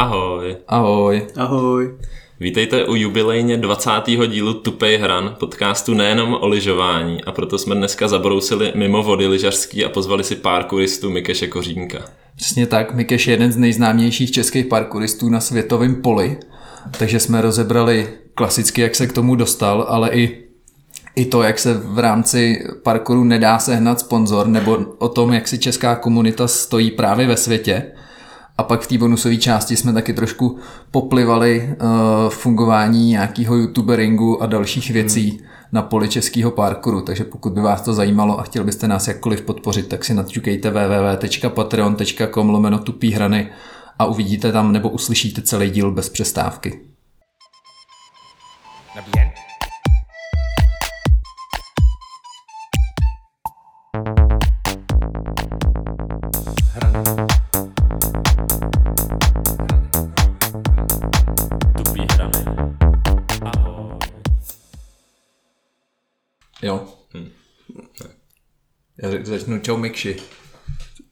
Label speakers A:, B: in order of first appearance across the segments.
A: Ahoj.
B: Ahoj.
C: Ahoj.
A: Vítejte u jubilejně 20. dílu Tupej hran, podcastu nejenom o lyžování a proto jsme dneska zabrousili mimo vody lyžařský a pozvali si parkouristu Mikeše Kořínka.
B: Přesně tak, Mikeš je jeden z nejznámějších českých parkouristů na světovém poli, takže jsme rozebrali klasicky, jak se k tomu dostal, ale i i to, jak se v rámci parkouru nedá sehnat sponzor, nebo o tom, jak si česká komunita stojí právě ve světě. A pak v té bonusové části jsme taky trošku poplivali uh, fungování nějakého youtuberingu a dalších věcí hmm. na poli českého parkouru, takže pokud by vás to zajímalo a chtěl byste nás jakkoliv podpořit, tak si naťukejte www.patreon.com lomeno tupý hrany a uvidíte tam nebo uslyšíte celý díl bez přestávky. Bien. Začnu čau Mikši.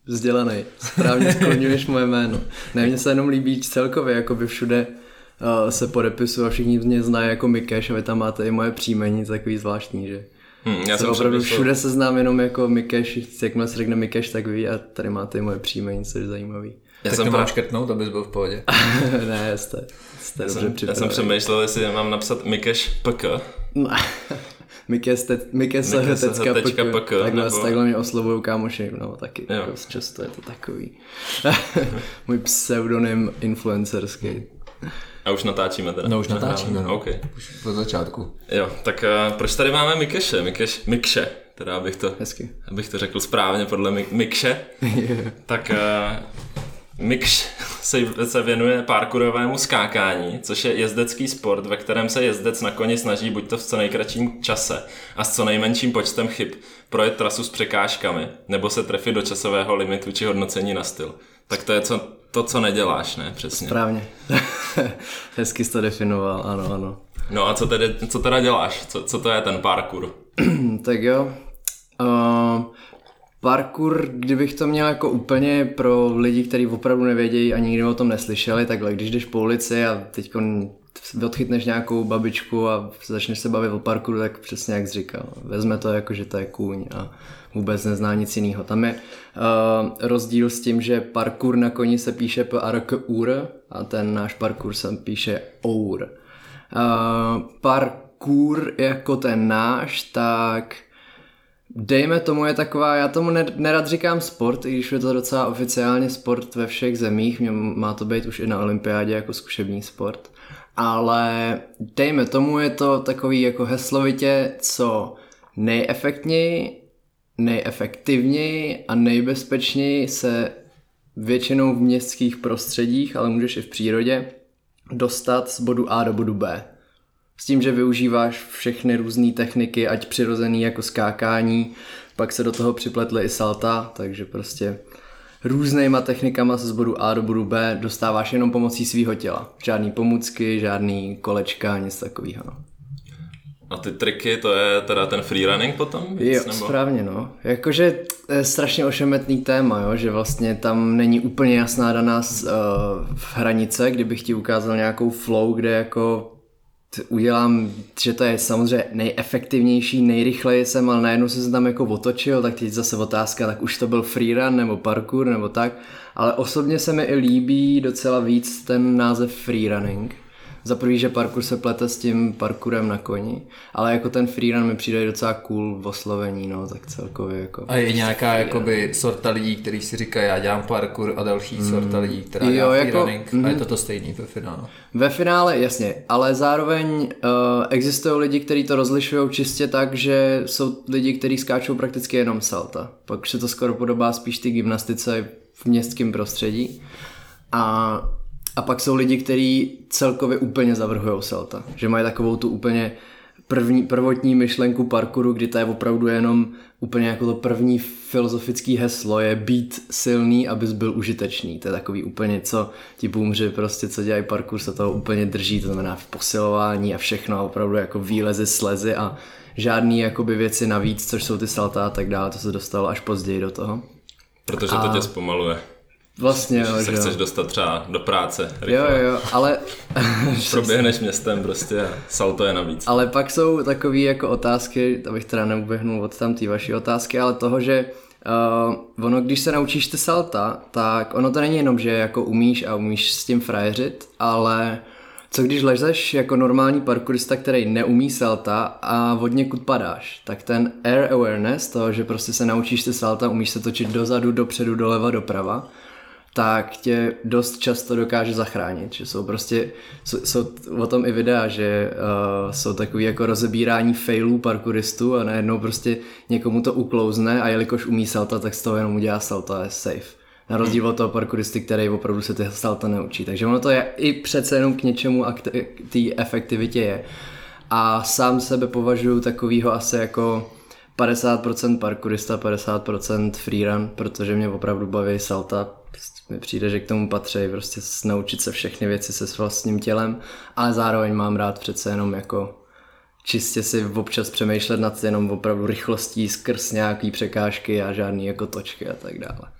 C: Vzdělaný. Správně skloňuješ moje jméno. Ne, mně se jenom líbí celkově, jako by všude uh, se podepisují a všichni mě znají jako Mikeš a vy tam máte i moje příjmení, takový zvláštní, že? Hmm, já jsem opravdu přemýšlel... všude se znám jenom jako Mikeš, jakmile se řekne Mikeš, tak ví a tady máte i moje příjmení, což je zajímavý.
B: Já tak jsem to mám škrtnout, abys byl v pohodě.
C: ne, jste, jste
A: já, jsem, já jsem přemýšlel, jestli mám napsat Mikeš PK.
C: Mikes.pk Takhle, nebo... takhle mě oslovují kámoši, no taky. Jo. Jako často je to takový. Můj pseudonym influencerský.
A: A už natáčíme teda.
B: No už natáčíme, no.
A: Okay.
B: Už po začátku.
A: Jo, tak uh, proč tady máme Mikeše? Mikeš, Mikše, teda abych to,
C: Hezky.
A: abych to řekl správně podle Mikše. yeah. Tak uh, Mikš se, se věnuje parkourovému skákání, což je jezdecký sport, ve kterém se jezdec na koni snaží buď to v co nejkratším čase a s co nejmenším počtem chyb projet trasu s překážkami, nebo se trefit do časového limitu či hodnocení na styl. Tak to je co, to, co neděláš, ne? Přesně.
C: Správně. Hezky jsi to definoval, ano, ano.
A: No a co, tedy, co teda děláš? Co, co to je ten parkour?
C: tak jo. Uh, Parkour, kdybych to měl jako úplně pro lidi, kteří opravdu nevědějí a nikdy o tom neslyšeli, takhle, když jdeš po ulici a teď odchytneš nějakou babičku a začneš se bavit o parkouru, tak přesně jak jsi říkal. Vezme to jako, že to je kůň a vůbec nezná nic jiného. Tam je uh, rozdíl s tím, že parkour na koni se píše p ur a ten náš parkour se píše our. Uh, parkour jako ten náš, tak Dejme tomu je taková, já tomu nerad říkám sport, i když je to docela oficiálně sport ve všech zemích, mě má to být už i na olympiádě jako zkušební sport, ale dejme tomu je to takový jako heslovitě, co nejefektněji, nejefektivněji a nejbezpečněji se většinou v městských prostředích, ale můžeš i v přírodě, dostat z bodu A do bodu B s tím, že využíváš všechny různé techniky, ať přirozený jako skákání, pak se do toho připletly i salta, takže prostě různýma technikama se z bodu A do bodu B dostáváš jenom pomocí svého těla. Žádný pomůcky, žádný kolečka, nic takového. No.
A: A ty triky, to je teda ten freerunning potom?
C: Víc, jo, nebo? správně no. Jakože je strašně ošemetný téma, jo, že vlastně tam není úplně jasná daná uh, hranice, kdybych ti ukázal nějakou flow, kde jako udělám, že to je samozřejmě nejefektivnější, nejrychleji jsem, ale najednou jsem se tam jako otočil, tak teď zase otázka, tak už to byl freerun nebo parkour nebo tak, ale osobně se mi i líbí docela víc ten název freerunning, za prvý, že parkour se plete s tím parkourem na koni, ale jako ten freerun mi přijde docela cool v oslovení, no, tak celkově jako...
B: A je nějaká jakoby sorta lidí, kteří si říkají, já dělám parkour a další mm. sorta lidí, která jo, dělá jako, freerunning mm, a je to to stejný ve finále.
C: Ve finále, jasně, ale zároveň uh, existují lidi, kteří to rozlišují čistě tak, že jsou lidi, kteří skáčou prakticky jenom salta. Pak se to skoro podobá spíš ty gymnastice v městském prostředí. A a pak jsou lidi, kteří celkově úplně zavrhují Celta. Že mají takovou tu úplně první, prvotní myšlenku parkouru, kdy to je opravdu jenom úplně jako to první filozofický heslo je být silný, abys byl užitečný. To je takový úplně, co ti boomři prostě, co dělají parkour, se toho úplně drží, to znamená v posilování a všechno a opravdu jako výlezy, slezy a žádný jakoby věci navíc, což jsou ty salta a tak dále, to se dostalo až později do toho.
A: Protože to a... tě zpomaluje.
C: Vlastně,
A: Když
C: jo,
A: se
C: že
A: chceš
C: jo.
A: dostat třeba do práce
C: Jo,
A: rychle.
C: jo, ale...
A: Proběhneš městem prostě a salto je navíc.
C: Ale pak jsou takové jako otázky, abych teda neuběhnul od tam té vaší otázky, ale toho, že uh, ono, když se naučíš ty salta, tak ono to není jenom, že jako umíš a umíš s tím frajeřit, ale co když lezeš jako normální parkourista, který neumí salta a od někud padáš, tak ten air awareness, toho, že prostě se naučíš ty salta, umíš se točit dozadu, dopředu, doleva, doprava, tak tě dost často dokáže zachránit, že jsou prostě, jsou, jsou o tom i videa, že uh, jsou takový jako rozebírání failů parkouristů a najednou prostě někomu to uklouzne a jelikož umí salta, tak z toho jenom udělá salta a je safe. Na rozdíl od toho parkouristy, který opravdu se ty salta neučí. Takže ono to je i přece jenom k něčemu a k té- k té efektivitě je. A sám sebe považuji takovýho asi jako 50% parkourista, 50% freerun, protože mě opravdu baví salta. Mi přijde, že k tomu patří prostě naučit se všechny věci se s vlastním tělem, ale zároveň mám rád přece jenom jako čistě si občas přemýšlet nad jenom opravdu rychlostí skrz nějaký překážky a žádný jako točky a tak dále.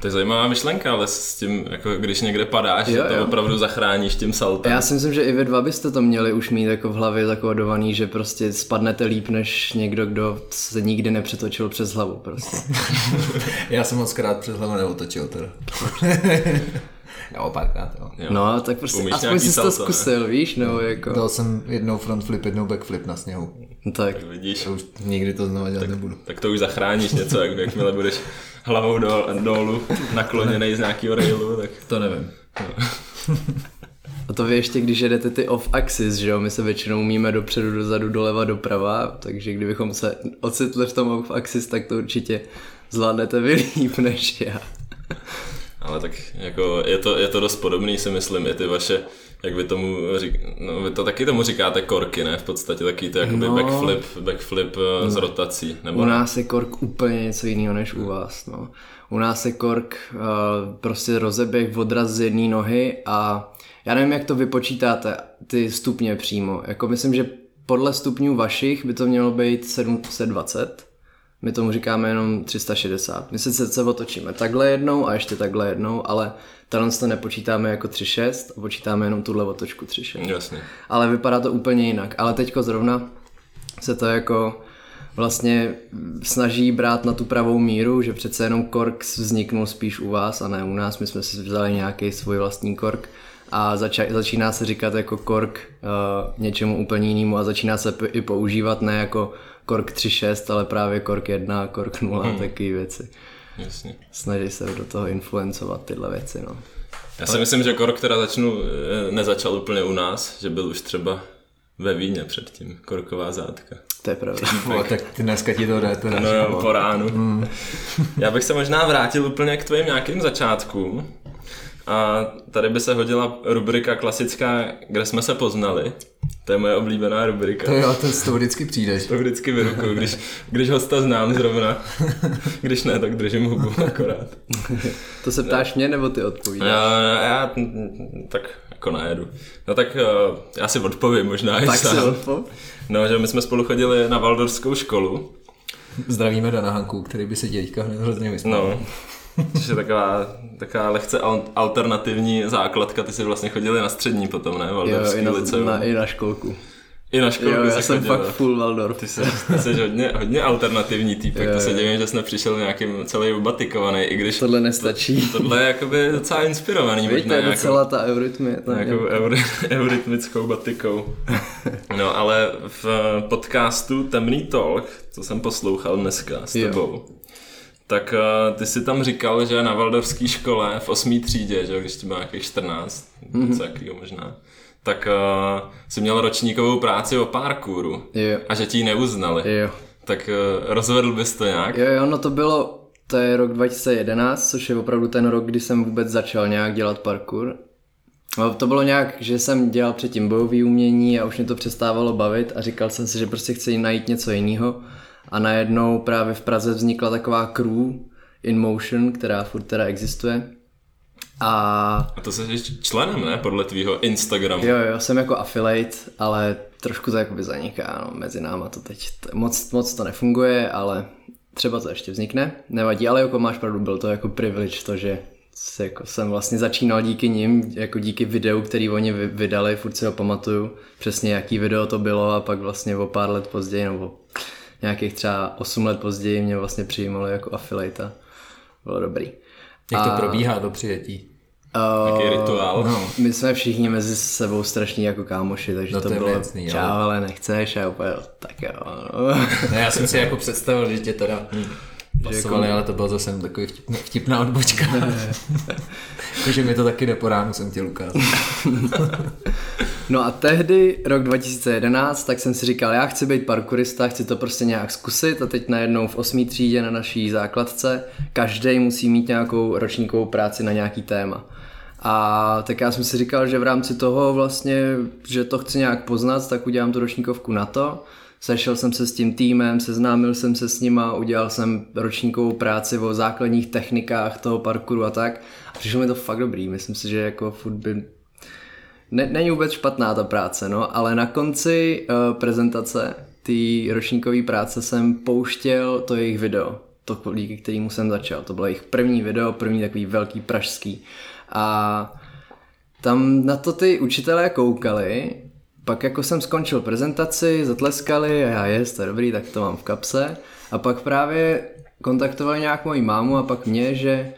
A: To je zajímavá myšlenka, ale s tím, jako když někde padáš,
C: Jo,
A: že to
C: jo.
A: opravdu zachráníš tím saltem.
C: Já si myslím, že i vy dva byste to měli už mít jako v hlavě zakódovaný, že prostě spadnete líp než někdo, kdo se nikdy nepřetočil přes hlavu prostě.
B: Já jsem moc krát přes hlavu neotočil teda. jo, párkrát, jo.
A: Jo.
C: No, tak prostě
A: Umíš
C: aspoň jsi to
A: salto, ne?
C: zkusil, víš, nebo jako...
B: Dal jsem jednou front flip, jednou backflip na sněhu.
C: No, tak.
A: Vidíš,
B: To už nikdy to znova dělat nebudu.
A: tak to už zachráníš něco, jak, jakmile budeš hlavou do, dolů nakloněný z nějakého railu, tak
B: To nevím.
C: A to vy ještě, když jedete ty off-axis, že jo, my se většinou umíme dopředu, dozadu, doleva, doprava, takže kdybychom se ocitli v tom off-axis, tak to určitě zvládnete vy líp než já.
A: Ale tak jako je to, je to dost podobný, si myslím, i ty vaše, jak vy tomu řík, no vy to taky tomu říkáte korky, ne? V podstatě taky to jakoby
C: No.
A: backflip, backflip eh, s rotací, nebo
C: U
A: ne?
C: nás je kork úplně něco jiného než u vás, no. U nás je kork uh, prostě rozeběh, odraz z jedné nohy a já nevím, jak to vypočítáte, ty stupně přímo. Jako myslím, že podle stupňů vašich by to mělo být 720, my tomu říkáme jenom 360. My se sice otočíme takhle jednou a ještě takhle jednou, ale tohle to nepočítáme jako 3.6 a počítáme jenom tuhle otočku 3.6
A: Jasně.
C: ale vypadá to úplně jinak. Ale teďko zrovna se to jako vlastně snaží brát na tu pravou míru, že přece jenom kork vzniknul spíš u vás a ne u nás. My jsme si vzali nějaký svůj vlastní kork a zača- začíná se říkat jako kork uh, něčemu úplně jinému a začíná se p- i používat ne jako kork 3.6, ale právě kork 1, kork 0 hmm. takové věci.
A: Jasně.
C: Snaží se do toho influencovat tyhle věci. No.
A: Já si myslím, že kork teda začnu, eh, nezačal úplně u nás, že byl už třeba ve víně předtím, korková zátka.
C: To je pravda.
B: No, tak ty dneska ti to jde teda.
A: No jo, po ránu. Já bych se možná vrátil úplně k tvým nějakým začátkům. A tady by se hodila rubrika klasická, kde jsme se poznali. To je moje oblíbená rubrika.
B: To jo, to s toho vždycky přijdeš.
A: To vždycky vyrukuju, když, když hosta znám zrovna. Když ne, tak držím hubu akorát.
C: To se ptáš mě nebo ty odpovídáš?
A: Já, já tak jako najedu. No tak eh, já si odpovím možná i
C: Tak si odpov.
A: No, že my jsme spolu chodili na Valdorskou školu.
B: Zdravíme Dana Hanku, který by se teďka hned hrozně vysmál.
A: No, což je taková, taková lehce al- alternativní základka. Ty jsi vlastně chodili na střední potom, ne?
C: Jo,
A: Valdorský
C: i na,
A: liceum.
C: na, i na školku.
A: I na školu
C: Jo, já
A: se
C: jsem
A: chodil.
C: fakt full Waldorf.
A: Ty jsi, ty jsi hodně, hodně alternativní týpek,
C: Jo,
A: to se
C: jo.
A: divím, že jsi nepřišel nějakým celý ubatikovaný, i když
C: Tohle nestačí.
A: tohle je jakoby docela inspirovaný,
C: Víš, to je
A: nějakou,
C: docela ta eurytmie. To
A: nějakou eury, eurytmickou batikou. No ale v podcastu Temný Talk, co jsem poslouchal dneska s
C: Jo.
A: Tak eh, ty si tam říkal, že na Valdorské škole v 8. třídě, že, když ti bylo nějakých 14,
C: Mhm.
A: něco jakýho možná, tak uh, si měl ročníkovou práci o parkouru
C: Jo,
A: a že ti ji neuznali.
C: jo.
A: Tak uh, rozvedl bys to nějak?
C: Jo, jo, no to bylo, to je rok 2011, což je opravdu ten rok, kdy jsem vůbec začal nějak dělat parkour. No, to bylo nějak, že jsem dělal předtím bojové umění a už mě to přestávalo bavit a říkal jsem si, že prostě chci najít něco jiného. A najednou právě v Praze vznikla taková crew In Motion, která furt teda existuje. A
A: A to jsi členem, ne? Podle tvýho Instagramu.
C: Jo, jo, jsem jako affiliate, ale trošku to jakoby zaniká, no, mezi náma to teď moc, moc to nefunguje, ale třeba to ještě vznikne, nevadí, ale jako máš pravdu, byl to jako privilege to, že jako jsem vlastně začínal díky nim, jako díky videu, který oni vydali, furt si ho pamatuju přesně jaký video to bylo a pak vlastně o pár let později, nebo nějakých třeba 8 let později mě vlastně přijímali jako affiliate. Bylo dobrý.
B: Jak to a... probíhá do přijetí?
A: Jaký rituál? No.
C: My jsme všichni mezi sebou strašní jako kámoši, takže no to, to bylo jasný, čau, ale... nechceš a úplně, tak jo. No.
B: ne, já jsem si jako představil, že tě teda pasovali, jako... ale to bylo zase takový vtipná, vtipná odbočka. Takže mi to taky jde po ránu, jsem chtěl ukázat.
C: no a tehdy, rok 2011, tak jsem si říkal, já chci být parkourista, chci to prostě nějak zkusit a teď najednou v osmý třídě na naší základce každý musí mít nějakou ročníkovou práci na nějaký téma. A tak já jsem si říkal, že v rámci toho vlastně, že to chci nějak poznat, tak udělám tu ročníkovku na to. Sešel jsem se s tím týmem, seznámil jsem se s nima, udělal jsem ročníkovou práci o základních technikách toho parkouru a tak. A přišlo mi to fakt dobrý, myslím si, že jako furt by... Ne, není vůbec špatná ta práce, no, ale na konci uh, prezentace té ročníkové práce jsem pouštěl to jejich video, to díky kterému jsem začal. To bylo jejich první video, první takový velký pražský. A tam na to ty učitelé koukali, pak jako jsem skončil prezentaci, zatleskali a já jest, to je dobrý, tak to mám v kapse. A pak právě kontaktovali nějak moji mámu a pak mě, že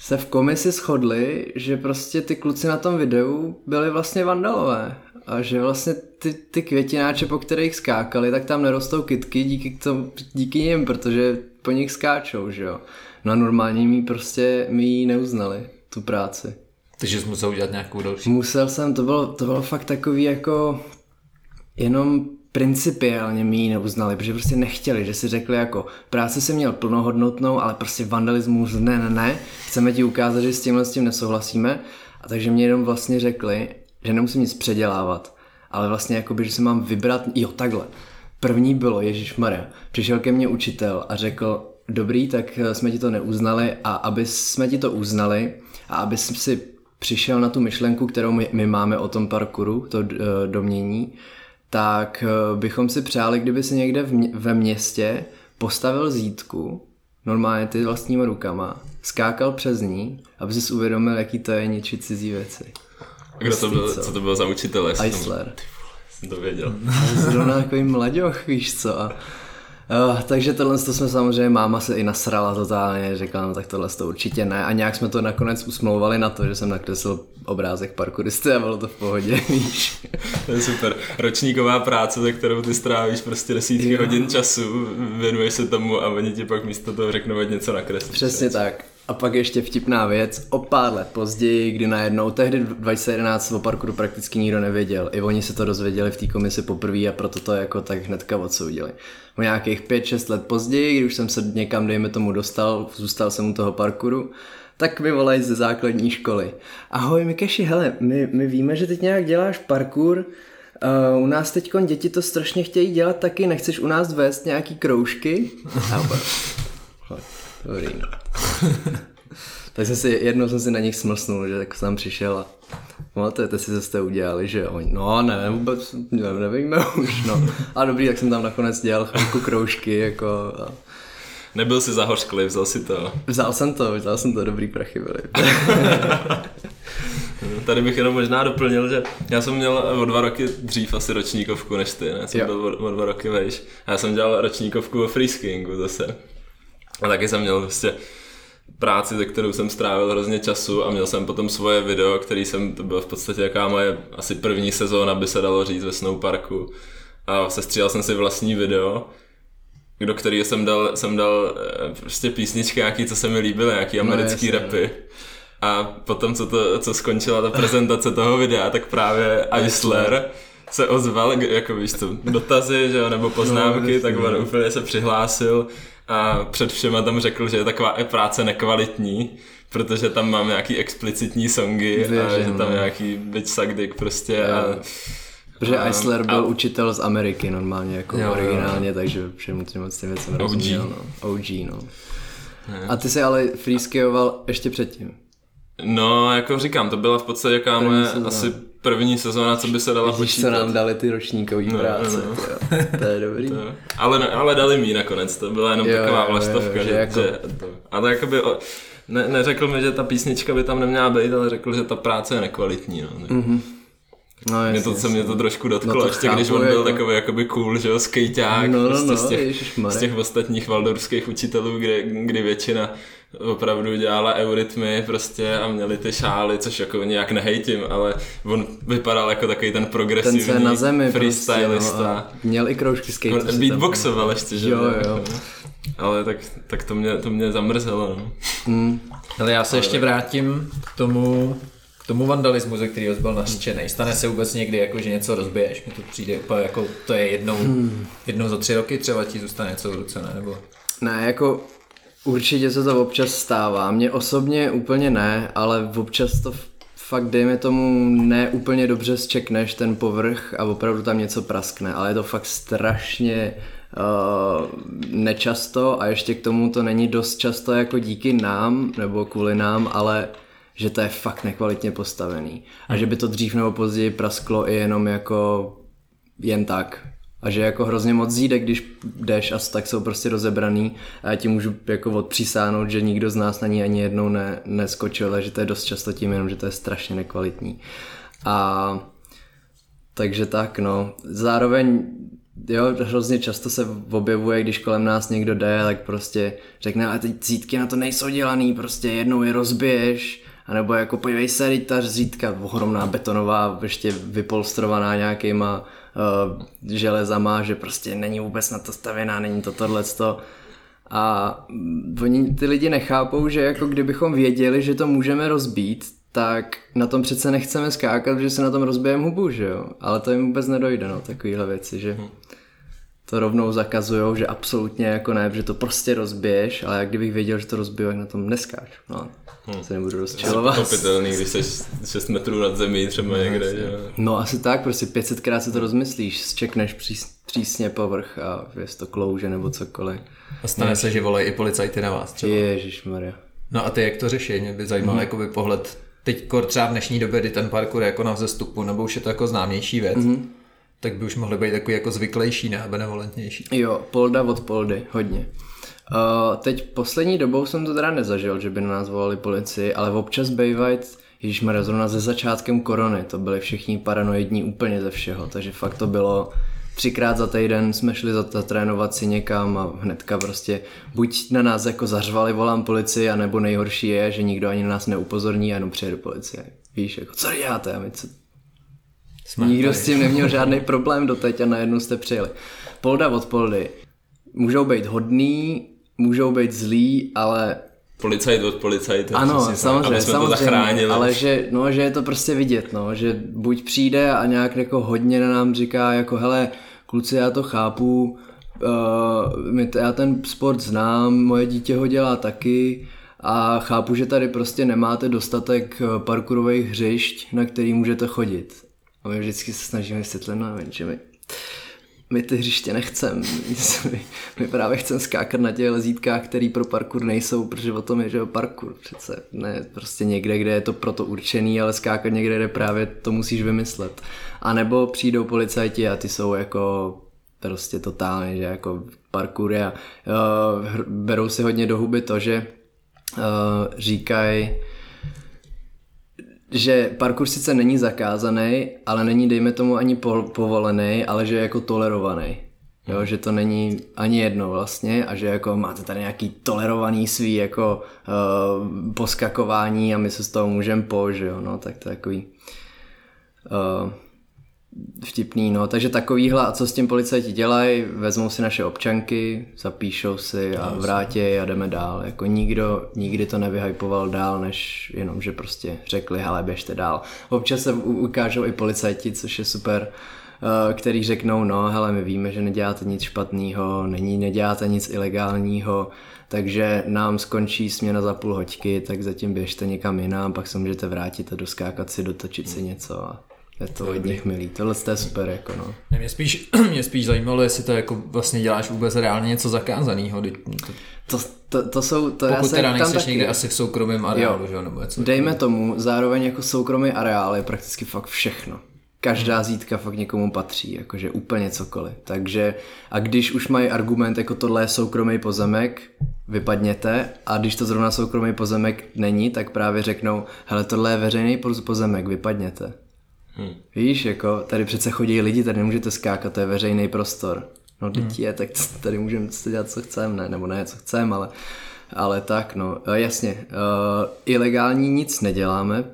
C: se v komisi shodli, že prostě ty kluci na tom videu byli vlastně vandalové a že vlastně ty, ty květináče, po kterých skákali, tak tam nerostou kytky díky, tomu, díky nim, protože po nich skáčou, že jo. No a normálně mi prostě mi ji neuznali tu práci.
B: Takže jsi musel udělat nějakou další?
C: Musel jsem, to bylo, to bylo fakt takový jako jenom principiálně mi ji neuznali, protože prostě nechtěli, že si řekli jako práce si měl plnohodnotnou, ale prostě vandalismus ne, ne, ne, chceme ti ukázat, že s tímhle s tím nesouhlasíme a takže mě jenom vlastně řekli, že nemusím nic předělávat, ale vlastně jakoby, že si mám vybrat, jo takhle. První bylo, Ježíš Maria, přišel ke mně učitel a řekl, dobrý, tak jsme ti to neuznali a aby jsme ti to uznali a aby si přišel na tu myšlenku, kterou my, my máme o tom parkouru, to uh, domění, tak uh, bychom si přáli, kdyby si někde v ve městě postavil zítku, normálně ty vlastníma rukama, skákal přes ní, aby si uvědomil, jaký to je ničit cizí věci.
A: A kdo to byl, co to bylo za učitel?
C: Eisler.
A: Jsem to věděl.
C: Zrovna takový mladěch, víš co. A Uh, takže tohle to jsme samozřejmě, máma se i nasrala totálně, řekla, no tak tohle to určitě ne. A nějak jsme to nakonec usmlouvali na to, že jsem nakreslil obrázek parkouristy a bylo to v pohodě, víš.
A: to je super. Ročníková práce, za kterou ty strávíš prostě desítky jo. hodin času, věnuješ se tomu a oni ti pak místo toho řeknou, ať něco nakreslíš.
C: Přesně tak. A pak ještě vtipná věc, o pár let později, kdy najednou, tehdy 2011 o parkouru prakticky nikdo nevěděl. I oni se to dozvěděli v té komisi poprvé a proto to jako tak hnedka odsoudili. O nějakých 5-6 let později, když už jsem se někam, dejme tomu, dostal, zůstal jsem u toho parkouru, tak mi volají ze základní školy. Ahoj Mikeši, hele, my, my víme, že teď nějak děláš parkour, Uh, u nás teď děti to strašně chtějí dělat taky, nechceš u nás vést nějaký kroužky? Dobrý. No. tak jsem si, jednou jsem si na nich smlsnul, že tak jsem přišel a pamatujete si, co jste udělali, že oni, no ne, vůbec ne, nevíme už, no. A dobrý, tak jsem tam nakonec dělal chvilku kroužky, jako a...
A: Nebyl jsi zahořklý, vzal si to.
C: Vzal jsem to, vzal jsem to, dobrý prachy byly.
A: Tady bych jenom možná doplnil, že já jsem měl o dva roky dřív asi ročníkovku než ty, ne? Jsem jo. byl o, o dva roky vejš. A já jsem dělal ročníkovku o freeskingu zase. A taky jsem měl prostě práci, ze kterou jsem strávil hrozně času a měl jsem potom svoje video, který jsem, to bylo v podstatě jaká moje asi první sezóna, by se dalo říct ve snowparku. A sestříhal jsem si vlastní video, do kterého jsem dal, jsem dal eh, prostě písničky nějaký, co se mi líbily, nějaký no, americký no, rapy. A potom, co, to, co skončila ta prezentace toho videa, tak právě Eisler se ozval, jako víš co, dotazy, že jo, nebo poznámky, no, tak on úplně se přihlásil a před všema tam řekl, že je taková práce nekvalitní, protože tam mám nějaký explicitní songy Věřím, a že tam no. nějaký bitch suck dick prostě jo. a
C: Protože Eisler byl a... učitel z Ameriky normálně, jako jo, originálně, jo. takže všemu těm moc věcem nerozuměl. No. OG, no. A ty jsi ale freeskyoval ještě předtím.
A: No, jako říkám, to byla v podstatě jaká moje asi první sezóna, co by se dala
C: počítat. se nám dali ty ročníkový no, práce, no, no. to je dobrý. To,
A: ale, ale dali mi nakonec, to byla jenom jo, taková vlastovka. Jo, jo, že, jako... že, a to jakoby, ne, neřekl mi, že ta písnička by tam neměla být, ale řekl, že ta práce je nekvalitní. No. Mm-hmm. No, jasně, mě to, se mě to trošku dotklo, no to ještě chápu, když on byl jako... takový jakoby cool, že jo, skejťák,
C: no, no,
A: prostě
C: no,
A: z, těch, z těch ostatních valdorských učitelů, kdy, kdy většina opravdu dělala eurytmy prostě a měli ty šály, což jako nějak nehejtím, ale on vypadal jako takový ten progresivní ten na zemi freestylista. Prostě,
C: no, měl i kroužky skate.
A: On beatboxoval ještě, že
C: jo, jo.
A: Ale tak, tak to, mě, to mě zamrzelo. No.
B: Mm. Ale já se ale ještě vrátím k tomu, k tomu vandalismu, ze kterého byl nařčený. Stane se vůbec někdy, jako, že něco rozbiješ? Mi to přijde úplně jako, to je jednou, hmm. jednou za tři roky třeba ti zůstane něco v ruce, ne? Nebo...
C: Ne, jako určitě se to občas stává. Mně osobně úplně ne, ale občas to fakt, dejme tomu, ne úplně dobře zčekneš ten povrch a opravdu tam něco praskne, ale je to fakt strašně uh, nečasto a ještě k tomu to není dost často jako díky nám nebo kvůli nám, ale že to je fakt nekvalitně postavený. A že by to dřív nebo později prasklo i jenom jako jen tak. A že jako hrozně moc zíde, když jdeš a tak jsou prostě rozebraný a já ti můžu jako odpřísáhnout, že nikdo z nás na ní ani jednou ne, neskočil, ale že to je dost často tím jenom, že to je strašně nekvalitní. A takže tak no. Zároveň jo, hrozně často se objevuje, když kolem nás někdo jde, tak prostě řekne, ale ty cítky na to nejsou dělaný, prostě jednou je rozbiješ, a nebo jako podívej se, ta řídka ohromná betonová, ještě vypolstrovaná nějakýma uh, železama, že prostě není vůbec na to stavěná, není to tohleto. A oni, ty lidi nechápou, že jako kdybychom věděli, že to můžeme rozbít, tak na tom přece nechceme skákat, že se na tom rozbijeme hubu, že jo? Ale to jim vůbec nedojde, no, takovýhle věci, že to rovnou zakazujou, že absolutně jako ne, že to prostě rozbiješ, ale jak kdybych věděl, že to rozbiju, jak na tom neskáč. No, hmm. se nebudu rozčilovat.
A: Pochopitelný, když jsi 6 metrů nad zemí třeba no, někde. Že?
C: No asi tak, prostě 500 krát si to rozmyslíš, zčekneš přís, přísně povrch a jest to klouže nebo cokoliv.
B: A stane se, že volají i policajty na vás třeba.
C: Ježišmarja.
B: No a ty jak to řeší? Mě by zajímal hmm. jakoby pohled teď třeba v dnešní době, kdy ten parkour je jako na vzestupu, nebo už je to jako známější věc. Mm-hmm tak by už mohly být takový jako zvyklejší, ne benevolentnější.
C: Jo, polda od poldy, hodně. Uh, teď poslední dobou jsem to teda nezažil, že by na nás volali policii, ale občas bývají, když jsme zrovna ze začátkem korony, to byli všichni paranoidní úplně ze všeho, takže fakt to bylo třikrát za týden jsme šli zatrénovat si někam a hnedka prostě buď na nás jako zařvali volám policii, anebo nejhorší je, že nikdo ani na nás neupozorní a jenom přijede policie. Víš, jako co děláte? A my co, jsme Nikdo tady. s tím neměl žádný problém doteď a najednou jste přijeli. Polda od poldy. Můžou být hodný, můžou být zlí, ale
A: policajt od policajta.
C: Ano, samozřejmě, samozřejmě, ale že, no, že je to prostě vidět, no, že buď přijde a nějak jako hodně na nám říká, jako hele, kluci, já to chápu, uh, my t- já ten sport znám, moje dítě ho dělá taky a chápu, že tady prostě nemáte dostatek eh, parkourových hřišť, na který můžete chodit. A my vždycky se snažíme vysvětlit, no, že my, my ty hřiště nechcem. My, my právě chceme skákat na těch lezítkách, které pro parkour nejsou, protože o tom je, že o parkour přece. Ne prostě někde, kde je to proto určený, ale skákat někde, kde právě to musíš vymyslet. A nebo přijdou policajti a ty jsou jako prostě totálně, že jako parkour a uh, berou si hodně do huby to, že uh, říkají, že parkour sice není zakázaný, ale není, dejme tomu, ani po, povolený, ale že je jako tolerovaný. Jo, že to není ani jedno vlastně a že jako máte tady nějaký tolerovaný svý jako uh, poskakování a my se z toho můžeme po, že jo, no, tak to je takový uh, vtipný, no. Takže takovýhle, a co s tím policajti dělají, vezmou si naše občanky, zapíšou si a vrátí a jdeme dál. Jako nikdo nikdy to nevyhypoval dál, než jenom, že prostě řekli, hele, běžte dál. Občas se ukážou i policajti, což je super, eh, který řeknou, no hele, my víme, že neděláte nic špatného, není, neděláte nic ilegálního, takže nám skončí směna za půl hoďky, tak zatím běžte někam jinam, pak se můžete vrátit a doskákat si, dotočit si něco a je to od nich milý. Tohle je super, jako no.
B: Ne, mě, spíš, mě spíš zajímalo, jestli to jako vlastně děláš vůbec reálně něco zakázaného.
C: To, to, to jsou, to
B: Pokud já teda nejseš taky... někde asi v soukromém areálu, jo. že nebo něco.
C: Dejme tomu, zároveň jako soukromý areál je prakticky fakt všechno. každá zítka fakt někomu patří, jakože úplně cokoliv. Takže a když už mají argument jako tohle je soukromý pozemek, vypadněte a když to zrovna soukromý pozemek není, tak právě řeknou, hele tohle je veřejný pozemek, vypadněte. Hmm. Víš, jako tady přece chodí lidi, tady nemůžete skákat, to je veřejný prostor. No teď hmm. je, tak tady můžeme dělat, co chceme, ne, nebo ne, co chceme, ale, ale tak, no, jasně, uh, ilegální nic neděláme,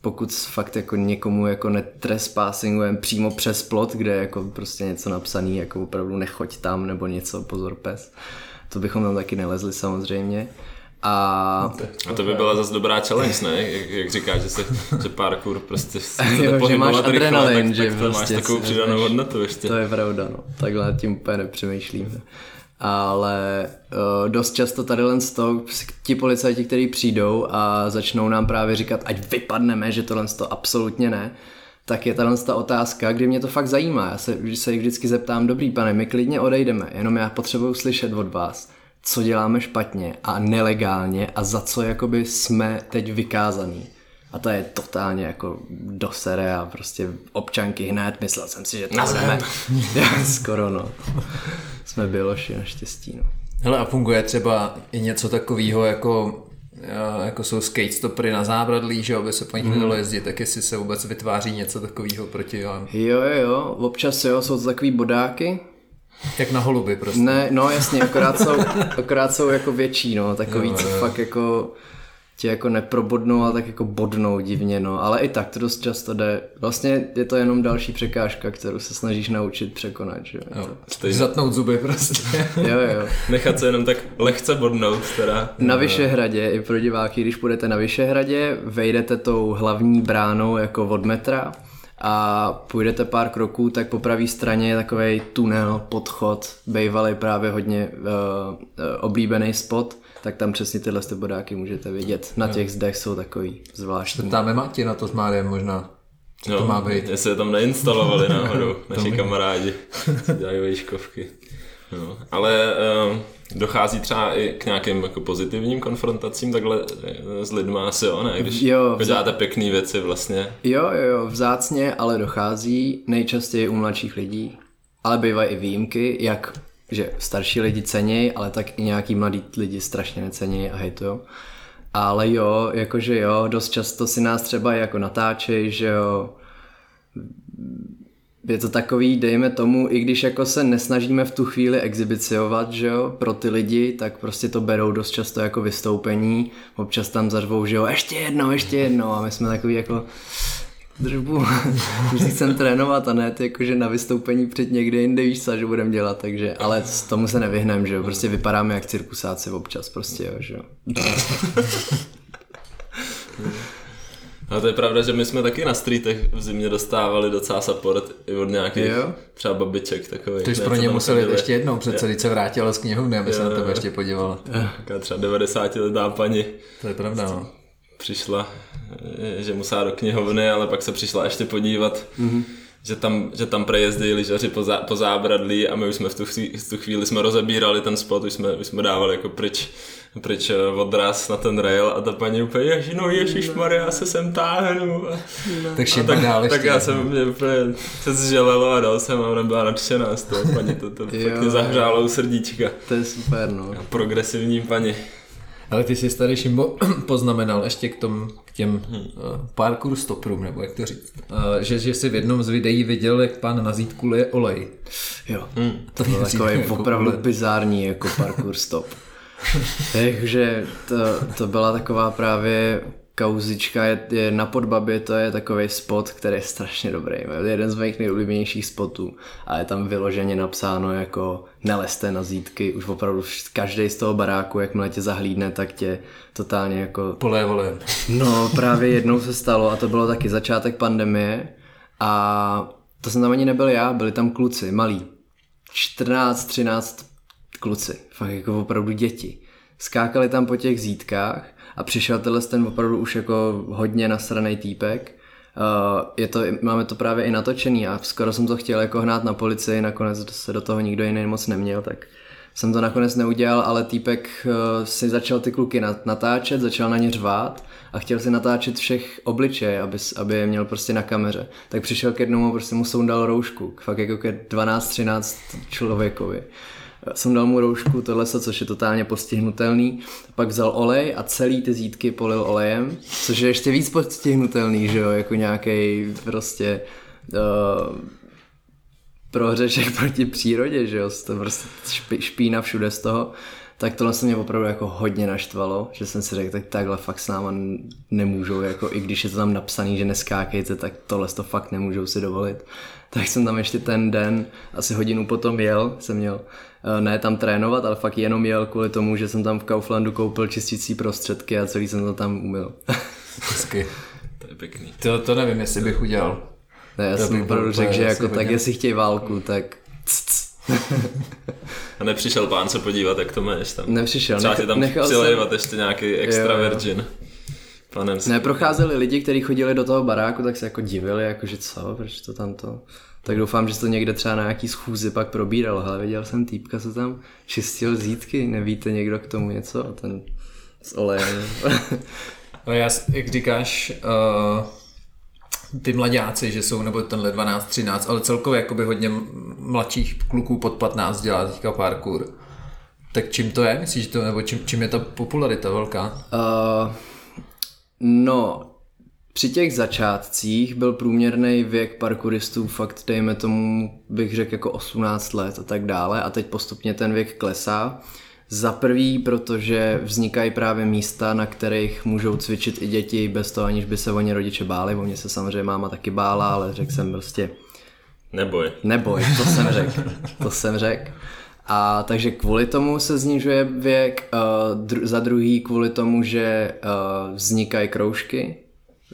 C: pokud fakt jako někomu jako netrespassingujeme přímo přes plot, kde je jako prostě něco napsaný, jako opravdu nechoď tam nebo něco, pozor pes. To bychom tam taky nelezli samozřejmě. A,
A: a to by byla zase dobrá challenge, ne? Jak, jak říkáš, že, se, že parkour prostě
C: jo, že máš adrenalin, rychle, tak, že
A: tak prostě máš takovou přidanou hodnotu ještě.
C: To je pravda, no. Takhle tím úplně nepřemýšlím ale uh, dost často tady len toho, ti policajti, kteří přijdou a začnou nám právě říkat, ať vypadneme, že tohle to absolutně ne, tak je tahle ta otázka, kdy mě to fakt zajímá. Já se, se jich vždycky zeptám, dobrý pane, my klidně odejdeme, jenom já potřebuju slyšet od vás, co děláme špatně a nelegálně a za co jakoby jsme teď vykázaný. A to je totálně jako do sere a prostě občanky hned, myslel jsem si, že to jsme. Skoro no. Jsme byloši naštěstí no.
B: Hele a funguje třeba i něco takového jako jako jsou skate stopry na zábradlí, že aby se po nich hmm. nedalo jezdit, tak jestli se vůbec vytváří něco takového proti vám.
C: Jo, jo, jo, občas jo, jsou to takový bodáky,
B: jak na holuby prostě.
C: Ne, no jasně, akorát jsou, akorát jsou jako větší, no, takový, jo, co jo. fakt jako tě jako neprobodnou, ale tak jako bodnou divně, no. Ale i tak to dost často jde. Vlastně je to jenom další překážka, kterou se snažíš naučit překonat, že jo.
B: Stejně. Zatnout zuby prostě.
C: jo, jo.
A: Nechat se jenom tak lehce bodnout teda.
C: Na Vyšehradě, i pro diváky, když půjdete na Vyšehradě, vejdete tou hlavní bránou jako od metra a půjdete pár kroků, tak po pravé straně je takový tunel, podchod, bývalý právě hodně uh, uh, oblíbený spot tak tam přesně tyhle bodáky můžete vidět. Na těch zdech jsou takový zvláštní.
B: Tam Mati na to s Máriem možná.
A: Co no, to má být? Jestli je tam neinstalovali náhodou naši kamarádi, co dělají vejškovky. No, ale um, dochází třeba i k nějakým jako pozitivním konfrontacím takhle eh, s lidma asi jo, ne? Když jo, vzá... děláte pěkné věci vlastně.
C: Jo, jo, jo, vzácně, ale dochází nejčastěji u mladších lidí, ale bývají i výjimky, jak že starší lidi cení, ale tak i nějaký mladí lidi strašně necení a hejtujou. Ale jo, jakože jo, dost často si nás třeba jako natáčej, že jo, je to takový, dejme tomu, i když jako se nesnažíme v tu chvíli exhibiciovat, že jo, pro ty lidi, tak prostě to berou dost často jako vystoupení, občas tam zařvou, že jo, ještě jedno, ještě jedno. A my jsme takový jako, držbu, už chcem trénovat a ne ty jakože na vystoupení před někde jinde víš co, že budeme dělat, takže, ale s tomu se nevyhneme, že jo, prostě vypadáme jak cirkusáci občas prostě, jo, že jo.
A: A to je pravda, že my jsme taky na streetech v zimě dostávali docela support i od nějakých jo? třeba babiček takových.
B: Ty jsi pro ně musel jít ještě jednou, přece když se vrátila z knihovny, aby se na tebe ještě podívala.
A: Taká třeba 90 letá paní.
B: To je pravda, no
A: přišla, eh, že musela do knihovny, ale pak se přišla ještě podívat, mm-hmm. že tam, že tam prejezdí lyžaři po, zá, po zábradlí a my už jsme v tu, chvíli, v tu chvíli jsme rozebírali ten spot, už jsme, už jsme dávali jako pryč, pryč eh, odraz na ten rail a ta paní úplně, ježi, no ježišmarja, já se sem táhnu. A,
B: no. tak, a tak, dál
A: tak já jsem mě úplně se zželelo a dal jsem a ona byla nadšená z toho paní, to, to pěkně zahřálo u srdíčka.
C: To je super, no.
A: progresivní paní.
B: Ale ty jsi tady Šimbo poznamenal ještě k, tom, k těm uh, parkour stoprům, nebo jak to říct, uh, že, že jsi v jednom z videí viděl, jak pán na zítku lije olej.
C: Jo, hmm. to bylo takový jako opravdu bizární jako parkour stop. Takže to, to byla taková právě kauzička je, je na Podbabě, to je takový spot, který je strašně dobrý. Je jeden z mých nejoblíbenějších spotů a je tam vyloženě napsáno jako neleste na zítky. Už opravdu každý z toho baráku, jakmile tě zahlídne, tak tě totálně jako...
B: Polé vole.
C: No právě jednou se stalo a to bylo taky začátek pandemie a to jsem tam ani nebyl já, byli tam kluci, malí. 14, 13 kluci, fakt jako opravdu děti. Skákali tam po těch zítkách a přišel tenhle ten opravdu už jako hodně nasranej týpek. Uh, je to, máme to právě i natočený a skoro jsem to chtěl jako hnát na policii, nakonec se do toho nikdo jiný moc neměl, tak jsem to nakonec neudělal, ale týpek uh, si začal ty kluky natáčet, začal na ně řvát a chtěl si natáčet všech obličej, aby, aby je měl prostě na kameře. Tak přišel k jednomu, prostě mu soundal roušku, fakt jako ke 12-13 člověkovi. Jsem dal mu roušku, tohle, což je totálně postihnutelný. Pak vzal olej a celý ty zítky polil olejem, což je ještě víc postihnutelný, že jo, jako nějaký prostě uh, prohřešek proti přírodě, že jo, to prostě špína všude z toho tak tohle se mě opravdu jako hodně naštvalo, že jsem si řekl, tak takhle fakt s náma nemůžou, jako i když je to tam napsaný, že neskákejte, tak tohle to fakt nemůžou si dovolit. Tak jsem tam ještě ten den, asi hodinu potom jel, jsem měl eh, ne tam trénovat, ale fakt jenom jel kvůli tomu, že jsem tam v Kauflandu koupil čistící prostředky a celý jsem to tam umyl.
B: Hezky.
A: To je pěkný.
B: To, to nevím, jestli bych udělal.
C: Ne, já to jsem opravdu řekl, že jako tak, jestli chtějí válku, tak
A: A nepřišel pán se podívat, jak to máš tam.
C: Nepřišel.
A: Třeba nech, tam přilejvat jsem... ještě nějaký extra jo, jo.
C: Panem ne, procházeli lidi, kteří chodili do toho baráku, tak se jako divili, jako že co, proč to tam to... Tak doufám, že to někde třeba na nějaký schůzi pak probíralo. Ale viděl jsem týpka, co tam čistil zítky, nevíte někdo k tomu něco? Ten s olejem.
B: no já, jak říkáš, uh ty mladáci, že jsou, nebo tenhle 12, 13, ale celkově jakoby hodně mladších kluků pod 15 dělá teďka parkour. Tak čím to je? Myslíš, že to, nebo čím, čím je ta popularita velká? Uh,
C: no, při těch začátcích byl průměrný věk parkouristů fakt, dejme tomu, bych řekl jako 18 let a tak dále a teď postupně ten věk klesá. Za prvý, protože vznikají právě místa, na kterých můžou cvičit i děti bez toho, aniž by se o ně rodiče báli. O mě se samozřejmě máma taky bála, ale řekl jsem prostě...
A: Neboj.
C: Neboj, to jsem řekl. To jsem řekl. A takže kvůli tomu se snižuje věk, uh, dru- za druhý kvůli tomu, že uh, vznikají kroužky,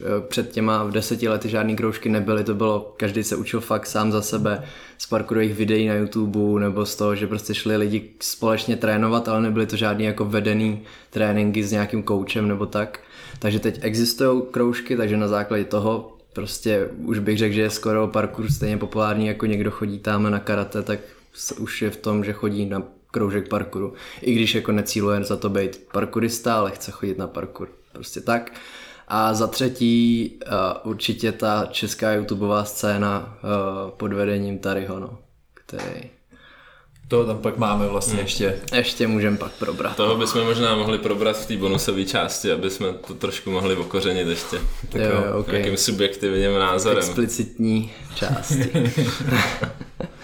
C: Eh, před těma v deseti lety žádný kroužky nebyly, to bylo, každý se učil fakt sám za sebe z parkourových videí na YouTube nebo z toho, že prostě šli lidi společně trénovat, ale nebyly to žádný jako vedený tréninky s nějakým koučem nebo tak. Takže teď existují kroužky, takže na základě toho prostě už bych řekl, že je skoro parkour stejně populární, jako někdo chodí tam na karate, tak už je v tom, že chodí na kroužek parkouru. I když jako necíluje za to být parkourista, ale chce chodit na parkour. Prostě tak. A za třetí uh, určitě ta česká YouTubeová scéna uh, pod vedením Taryho, no, který...
B: To tam pak máme vlastně hmm. ještě.
C: Ještě můžeme pak probrat.
A: Toho bychom možná mohli probrat v té bonusové části, aby jsme to trošku mohli okořenit ještě.
C: Tak jo, jo, okay.
A: Nějakým subjektivním názorem.
C: Explicitní části.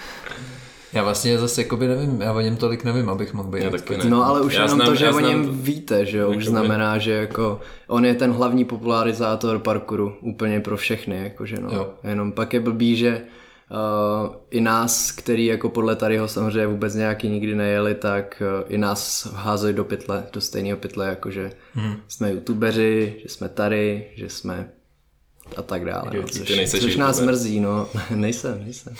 B: Já vlastně zase jakoby nevím, já o něm tolik nevím, abych mohl být.
C: Ne. No ale už já jenom znám, to, že o něm to... víte, že jo, už znamená, že jako on je ten hlavní popularizátor parkouru úplně pro všechny, jakože no. Jo. Jenom pak je blbý, že uh, i nás, který jako podle Taryho samozřejmě vůbec nějaký nikdy nejeli, tak uh, i nás házejí do pytle, do stejného pytle, jakože hmm. jsme youtubeři, že jsme tady, že jsme a tak dále. No, což, což nás mrzí, no. nejsem, nejsem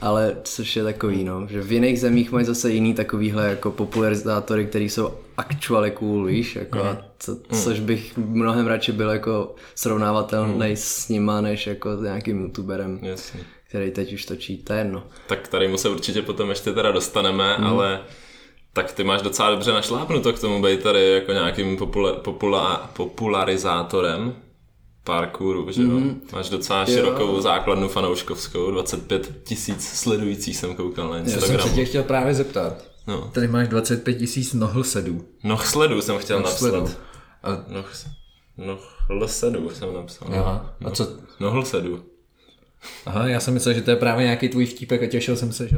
C: ale což je takový, no, že v jiných zemích mají zase jiný takovýhle jako popularizátory, který jsou actually cool, víš, jako, mm. co, mhm. což bych mnohem radši byl jako srovnávatelný mm. s nima, než jako s nějakým youtuberem, Jasně. který teď už točí, to je jedno.
A: Tak tady mu se určitě potom ještě teda dostaneme, mm. ale tak ty máš docela dobře našlápnuto k tomu být tady jako nějakým popula, popula, popularizátorem parkouru, že jo? Mm. Máš docela širokou jo. základnu fanouškovskou, 25 tisíc sledujících jsem koukal na Instagramu.
B: Já jsem se tě chtěl právě zeptat. No. Tady máš 25 tisíc nohlsedů.
A: Nohsledů jsem chtěl napsat. A... Noh, nohlsedů jsem napsal.
B: Aha. A co?
A: Nohlsedů.
B: Aha, já jsem myslel, že to je právě nějaký tvůj vtípek a těšil jsem se, že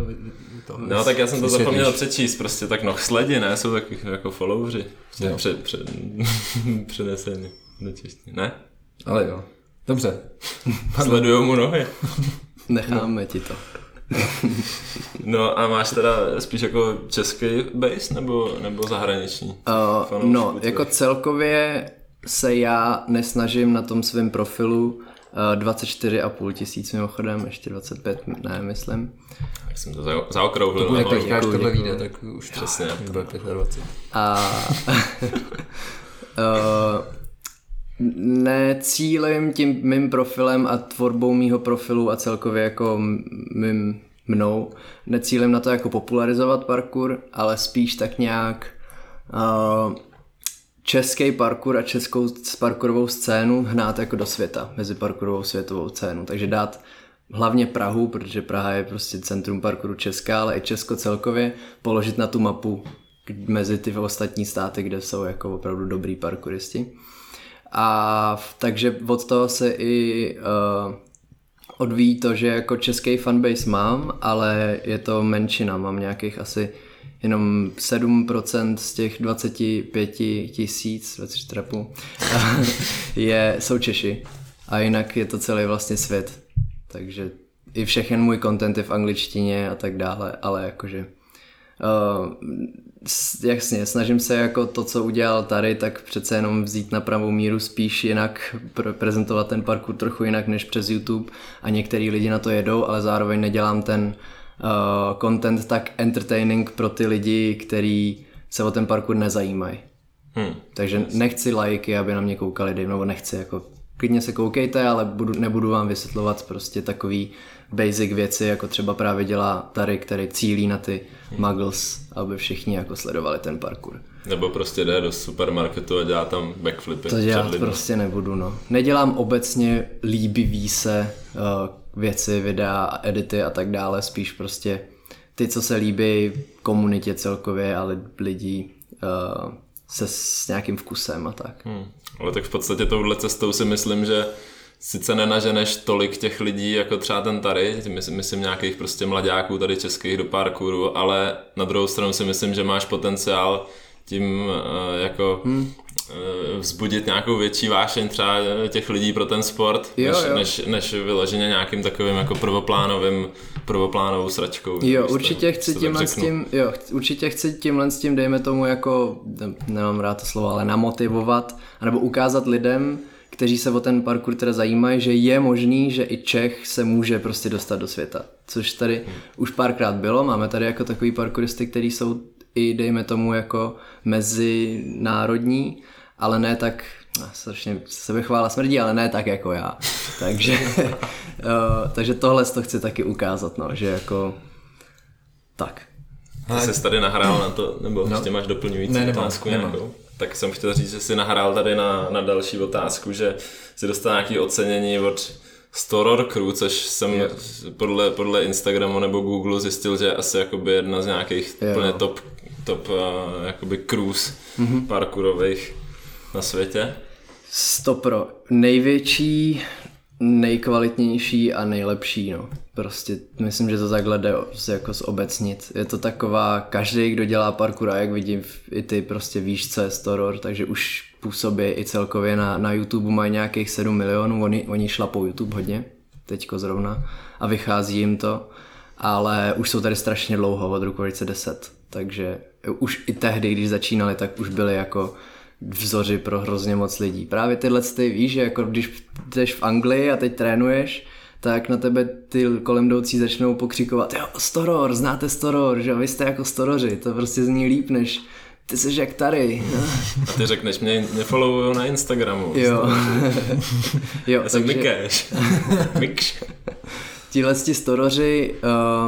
A: to No tak já jsem to zapomněl přečíst, prostě tak nohsledi, ne? Jsou taky jako followři. Před, před, přenesení do češtiny, ne?
B: Ale jo. Dobře.
A: Sledujou mu nohy.
C: Necháme no. ti to.
A: no a máš teda spíš jako český base nebo, nebo zahraniční?
C: Uh, no, jako celkově se já nesnažím na tom svém profilu uh, 24,5 tisíc mimochodem, ještě 25 ne, myslím.
A: Tak jsem to zaokrouhlil.
B: To bude, jak říkáš, tohle vyjde, tak už
A: přesně.
B: Bude 25.
C: A uh, necílim tím mým profilem a tvorbou mýho profilu a celkově jako mým mnou. Necílím na to jako popularizovat parkour, ale spíš tak nějak uh, český parkour a českou parkourovou scénu hnát jako do světa, mezi parkourovou světovou scénu. Takže dát hlavně Prahu, protože Praha je prostě centrum parkouru Česká, ale i Česko celkově, položit na tu mapu mezi ty ostatní státy, kde jsou jako opravdu dobrý parkouristi. A takže od toho se i uh, odvíjí to, že jako český fanbase mám, ale je to menšina, mám nějakých asi jenom 7% z těch 25 tisíc, 24 je, jsou Češi. A jinak je to celý vlastně svět. Takže i všechen můj content je v angličtině a tak dále, ale jakože uh, jasně, snažím se jako to, co udělal tady, tak přece jenom vzít na pravou míru spíš jinak, prezentovat ten parkour trochu jinak než přes YouTube a některý lidi na to jedou, ale zároveň nedělám ten uh, content tak entertaining pro ty lidi, kteří se o ten parkour nezajímají. Hmm. Takže nechci lajky, aby na mě koukali, nebo nechci, jako klidně se koukejte, ale budu, nebudu vám vysvětlovat prostě takový basic věci, jako třeba právě dělá Tary, který cílí na ty muggles, aby všichni jako sledovali ten parkour.
A: Nebo prostě jde do supermarketu a dělá tam backflipy.
C: To dělat prostě nebudu, no. Nedělám obecně líbivý se uh, věci, videa, edity a tak dále, spíš prostě ty, co se líbí komunitě celkově, ale lidí uh, se s nějakým vkusem a tak. Hmm.
A: Ale tak v podstatě touhle cestou si myslím, že sice nenaženeš tolik těch lidí jako třeba ten tady, myslím, myslím nějakých prostě mladáků tady českých do parkouru, ale na druhou stranu si myslím, že máš potenciál tím uh, jako hmm. uh, vzbudit nějakou větší vášeň třeba těch lidí pro ten sport, jo, než, jo. Než, než vyloženě nějakým takovým jako prvoplánovým, prvoplánovou sračkou.
C: Jo, určitě chci tímhle s tím, jo, určitě chci tímhle s tím, dejme tomu jako, nemám rád to slovo, ale namotivovat, anebo ukázat lidem, kteří se o ten parkour teda zajímají, že je možný, že i Čech se může prostě dostat do světa. Což tady hmm. už párkrát bylo, máme tady jako takový parkouristy, kteří jsou i dejme tomu jako mezinárodní, ale ne tak, no, strašně sebechvála smrdí, ale ne tak jako já. takže, uh, takže tohle to chci taky ukázat, no, že jako tak.
A: Ty jsi tady nahrál na to, nebo no. ještě máš doplňující ne, otázku nemám, nějakou? Tak jsem chtěl říct, že si nahrál tady na, na další otázku, že si dostal nějaké ocenění od Storor Crew, což jsem yeah. podle, podle Instagramu nebo Google zjistil, že je asi jakoby jedna z nějakých yeah. plně top, top uh, jakoby cruise mm-hmm. parkourových na světě.
C: Stopro. Největší nejkvalitnější a nejlepší, no. Prostě myslím, že to takhle jde jako zobecnit. Je to taková, každý, kdo dělá parkour a jak vidím, i ty prostě víš, co je Storor, takže už působí i celkově na, na YouTube mají nějakých 7 milionů, oni, oni šlapou YouTube hodně, teďko zrovna, a vychází jim to, ale už jsou tady strašně dlouho, od roku 2010, takže už i tehdy, když začínali, tak už byli jako vzory pro hrozně moc lidí. Právě tyhle ty víš, že jako když jsi v Anglii a teď trénuješ, tak na tebe ty kolem jdoucí začnou pokřikovat, jo, Storor, znáte Storor, že vy jste jako Storoři, to prostě zní líp, než ty jsi jak tady.
A: A ty řekneš, mě nefollowují na Instagramu.
C: Jo.
A: jo, Já jsem takže... Mikš.
C: Tíhle ti storoři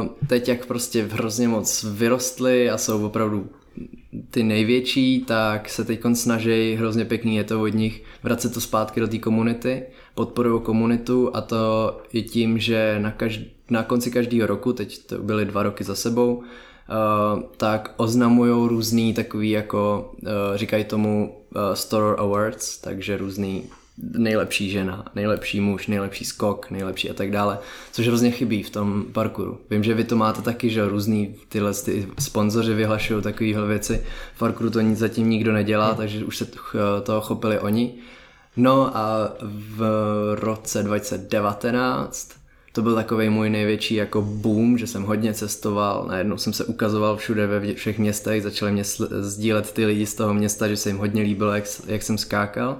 C: uh, teď jak prostě hrozně moc vyrostli a jsou opravdu ty největší, tak se teď snaží, hrozně pěkný je to od nich, vracet to zpátky do té komunity, podporují komunitu a to i tím, že na, každ- na konci každého roku, teď to byly dva roky za sebou, uh, tak oznamují různý takový jako, uh, říkají tomu uh, Store Awards, takže různý nejlepší žena, nejlepší muž, nejlepší skok, nejlepší a tak dále, což hrozně chybí v tom parkouru. Vím, že vy to máte taky, že různý tyhle ty sponzoři vyhlašují takovéhle věci. V parkouru to nic zatím nikdo nedělá, hmm. takže už se toho chopili oni. No a v roce 2019 to byl takový můj největší jako boom, že jsem hodně cestoval, najednou jsem se ukazoval všude ve všech městech, začali mě sdílet ty lidi z toho města, že se jim hodně líbilo, jak, jak jsem skákal.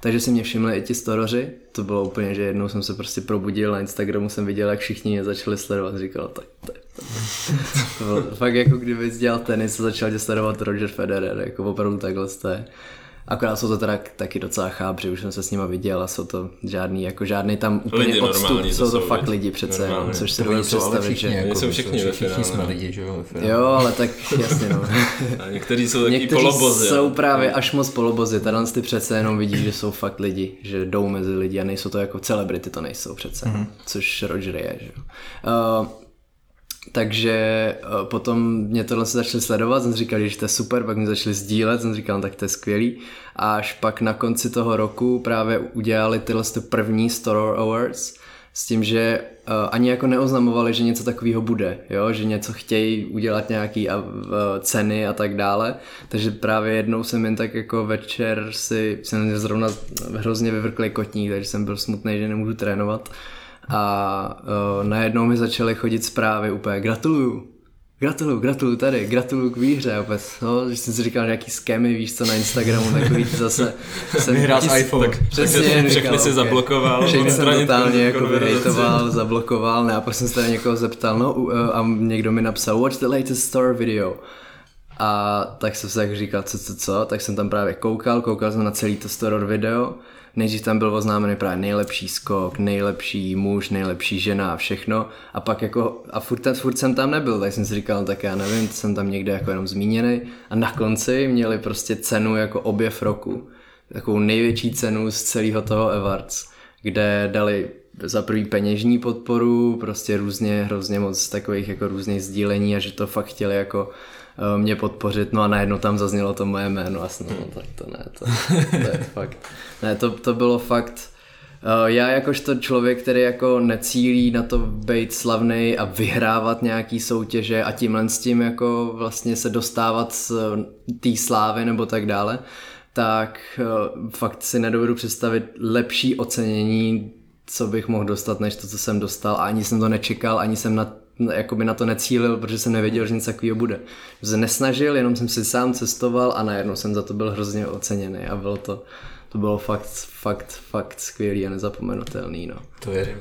C: Takže si mě všimli i ti storoři. To bylo úplně, že jednou jsem se prostě probudil na Instagramu, jsem viděl, jak všichni mě začali sledovat. Říkal, tak, tak, tak. To bylo fakt jako kdyby dělal tenis a začal tě sledovat Roger Federer, jako opravdu takhle to je. Akorát jsou to teda taky docela chábři, už jsem se s nima viděl a jsou to žádný, jako žádný tam úplně
A: Lidi
C: odstup,
A: normální to
C: jsou to
A: jsou,
C: fakt lidi přece, no, což si
B: To
C: dovedu
B: jsou
C: představit,
B: všichni,
C: že...
B: jako,
A: jsou všichni ve
B: všichni
A: finále,
B: jsme
A: no.
B: lidi, že jo.
C: Jo, ale tak jasně no.
A: A někteří jsou taky
C: Někteří
A: polobozy.
C: jsou
A: jo.
C: právě až moc polobozy, tady ty přece jenom vidíš, že jsou fakt lidi, že jdou mezi lidi a nejsou to jako celebrity, to nejsou přece, mm-hmm. což Roger je, že jo. Uh, takže uh, potom mě tohle se začali sledovat, jsem říkal, že to je super, pak mi začali sdílet, jsem říkal, no, tak to je skvělý. A až pak na konci toho roku právě udělali tyhle ty první Store Awards, s tím, že uh, ani jako neoznamovali, že něco takového bude, jo? že něco chtějí udělat nějaký a, uh, ceny a tak dále. Takže právě jednou jsem jen tak jako večer si, jsem zrovna hrozně vyvrklý kotník, takže jsem byl smutný, že nemůžu trénovat. A uh, najednou mi začaly chodit zprávy úplně gratuluju, Gratuluju, gratuluju tady, gratuluju k výhře. Opět, no, že jsem si říkal nějaký skemy, víš co, na Instagramu, takový ty zase. Jsem
B: Vyhrál s iPhone.
C: Tak, přesně, jen
A: všechny
C: říkal,
A: si
C: ok.
A: zablokoval,
C: Všechny jsem totálně jako vyhejtoval, zablokoval, ne, a pak jsem se tady někoho zeptal, no, uh, a někdo mi napsal, watch the latest store video. A tak jsem se tak říkal, co, co, co, tak jsem tam právě koukal, koukal jsem na celý to store video, nejdřív tam byl oznámený právě nejlepší skok, nejlepší muž, nejlepší žena a všechno. A pak jako, a furt, ten, furt jsem tam nebyl, tak jsem si říkal, no, tak já nevím, jsem tam někde jako jenom zmíněný. A na konci měli prostě cenu jako objev roku, takovou největší cenu z celého toho Awards, kde dali za prvý peněžní podporu, prostě různě, hrozně moc takových jako různých sdílení a že to fakt chtěli jako eh, mě podpořit, no a najednou tam zaznělo to moje jméno a jsem, no tak to ne, to, to je fakt, ne, to, to bylo fakt, eh, já jakožto člověk, který jako necílí na to být slavný a vyhrávat nějaký soutěže a tímhle s tím jako vlastně se dostávat z té slávy nebo tak dále, tak eh, fakt si nedovedu představit lepší ocenění, co bych mohl dostat, než to, co jsem dostal. A ani jsem to nečekal, ani jsem na, jakoby na to necílil, protože jsem nevěděl, že něco takového bude. Že nesnažil, jenom jsem si sám cestoval a najednou jsem za to byl hrozně oceněný a bylo to, to bylo fakt, fakt, fakt skvělý a nezapomenutelný. No.
B: To věřím.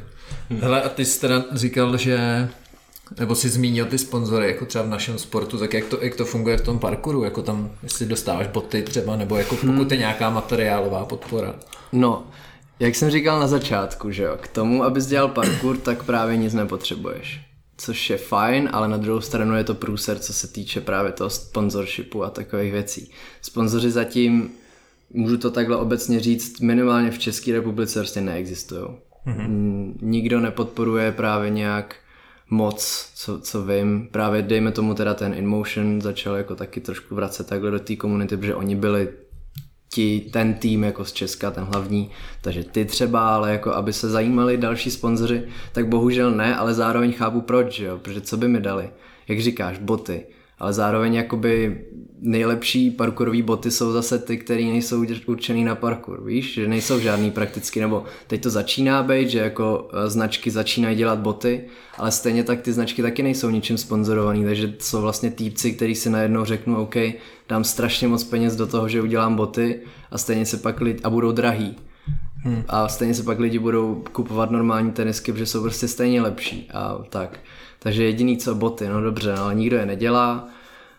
B: Hele, a ty jsi teda říkal, že nebo si zmínil ty sponzory, jako třeba v našem sportu, tak jak to, jak to funguje v tom parkouru, jako tam, jestli dostáváš boty třeba, nebo jako pokud je nějaká materiálová podpora.
C: No, jak jsem říkal na začátku, že jo, k tomu, abys dělal parkour, tak právě nic nepotřebuješ. Což je fajn, ale na druhou stranu je to průser, co se týče právě toho sponsorshipu a takových věcí. Sponzoři zatím, můžu to takhle obecně říct, minimálně v České republice prostě neexistují. Mm-hmm. Nikdo nepodporuje právě nějak moc, co, co vím. Právě dejme tomu teda ten InMotion začal jako taky trošku vracet takhle do té komunity, protože oni byli ti, ten tým jako z Česka, ten hlavní, takže ty třeba, ale jako aby se zajímali další sponzoři, tak bohužel ne, ale zároveň chápu proč, jo, protože co by mi dali, jak říkáš, boty, ale zároveň jakoby nejlepší parkourový boty jsou zase ty, které nejsou určený na parkour, víš, že nejsou žádný prakticky, nebo teď to začíná být, že jako eh, značky začínají dělat boty, ale stejně tak ty značky taky nejsou ničím sponzorovaný, takže jsou vlastně týpci, kteří si najednou řeknou, OK, dám strašně moc peněz do toho, že udělám boty a stejně se pak lidi, a budou drahý. Hmm. A stejně se pak lidi budou kupovat normální tenisky, protože jsou prostě stejně lepší a tak. Takže jediný co boty, no dobře, no, ale nikdo je nedělá,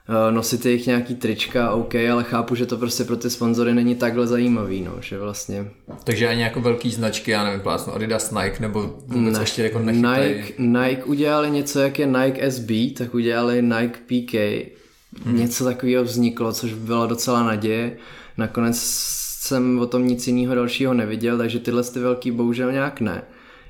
C: Eh, nosit jejich nějaký trička, OK, ale chápu, že to prostě pro ty sponzory není takhle zajímavý, no, že vlastně...
B: Takže ani jako velký značky, já nevím, plásnu Adidas, Nike, nebo vůbec ještě jako nechytají.
C: Nike, Nike udělali něco, jak je Nike SB, tak udělali Nike PK. Hmm. Něco takového vzniklo, což byla docela naděje. Nakonec jsem o tom nic jiného dalšího neviděl, takže tyhle ty velký bohužel nějak ne.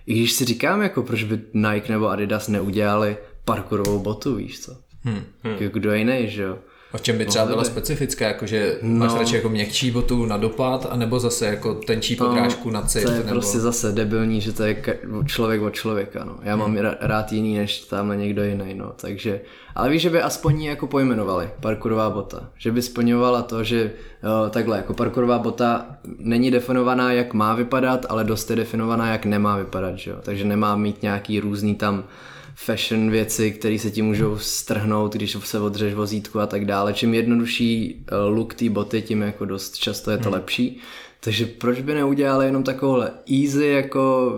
C: I když si říkám, jako proč by Nike nebo Adidas neudělali parkourovou botu, víš co?
B: Hmm.
C: Hmm. Kdo jiný, že jo?
B: A v čem by třeba byla specifická, jakože no. máš radši jako měkčí botu na dopad, anebo zase jako tenčí podrážku na cit?
C: To je
B: nebo...
C: prostě zase debilní, že to je člověk od člověka, no. Já mám ra- rád jiný, než tam někdo jiný, no. Takže, ale víš, že by aspoň ji jako pojmenovali, parkourová bota. Že by splňovala to, že jo, takhle, jako parkourová bota není definovaná, jak má vypadat, ale dost je definovaná, jak nemá vypadat, že jo. Takže nemá mít nějaký různý tam fashion věci, které se ti můžou strhnout, když se odřeš vozítku a tak dále. Čím jednodušší eh, look té boty, tím jako dost často je to hmm. lepší. Takže proč by neudělali jenom takovouhle easy jako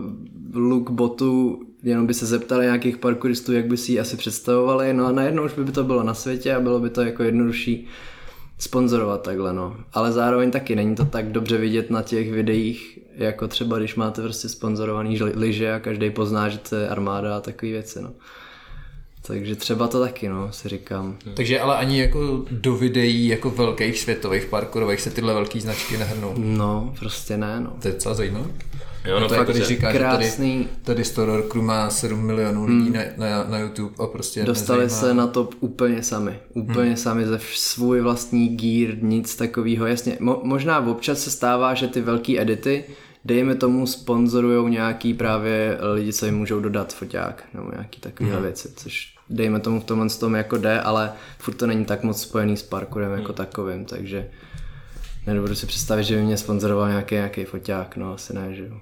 C: look botu, jenom by se zeptali nějakých parkouristů, jak by si ji asi představovali, no a najednou už by to bylo na světě a bylo by to jako jednodušší sponzorovat takhle, no. Ale zároveň taky není to tak dobře vidět na těch videích, jako třeba když máte prostě sponzorovaný lyže a každý pozná, že to je armáda a takové věci, no. Takže třeba to taky, no, si říkám.
B: Takže ale ani jako do videí jako velkých světových parkourových se tyhle velké značky nehrnou.
C: No, prostě ne, no.
B: To je docela zajímavé.
A: Jo, no
B: to jako
A: fakt,
B: když říká,
C: krásný.
B: že tady, tady Storer Crew má 7 milionů lidí na, na, na YouTube a prostě
C: Dostali
B: nezajímá.
C: se na to úplně sami. Úplně hmm. sami ze svůj vlastní gear, nic takového. Jasně, mo- možná občas se stává, že ty velké edity, dejme tomu, sponzorují nějaký právě lidi, co jim můžou dodat foťák nebo nějaký takovéhle hmm. věci, což dejme tomu v tomhle tom jako jde, ale furt to není tak moc spojený s parkourem jako takovým, takže nedovedu si představit, že by mě sponzoroval nějaký, nějaký foťák, no asi ne, že jo.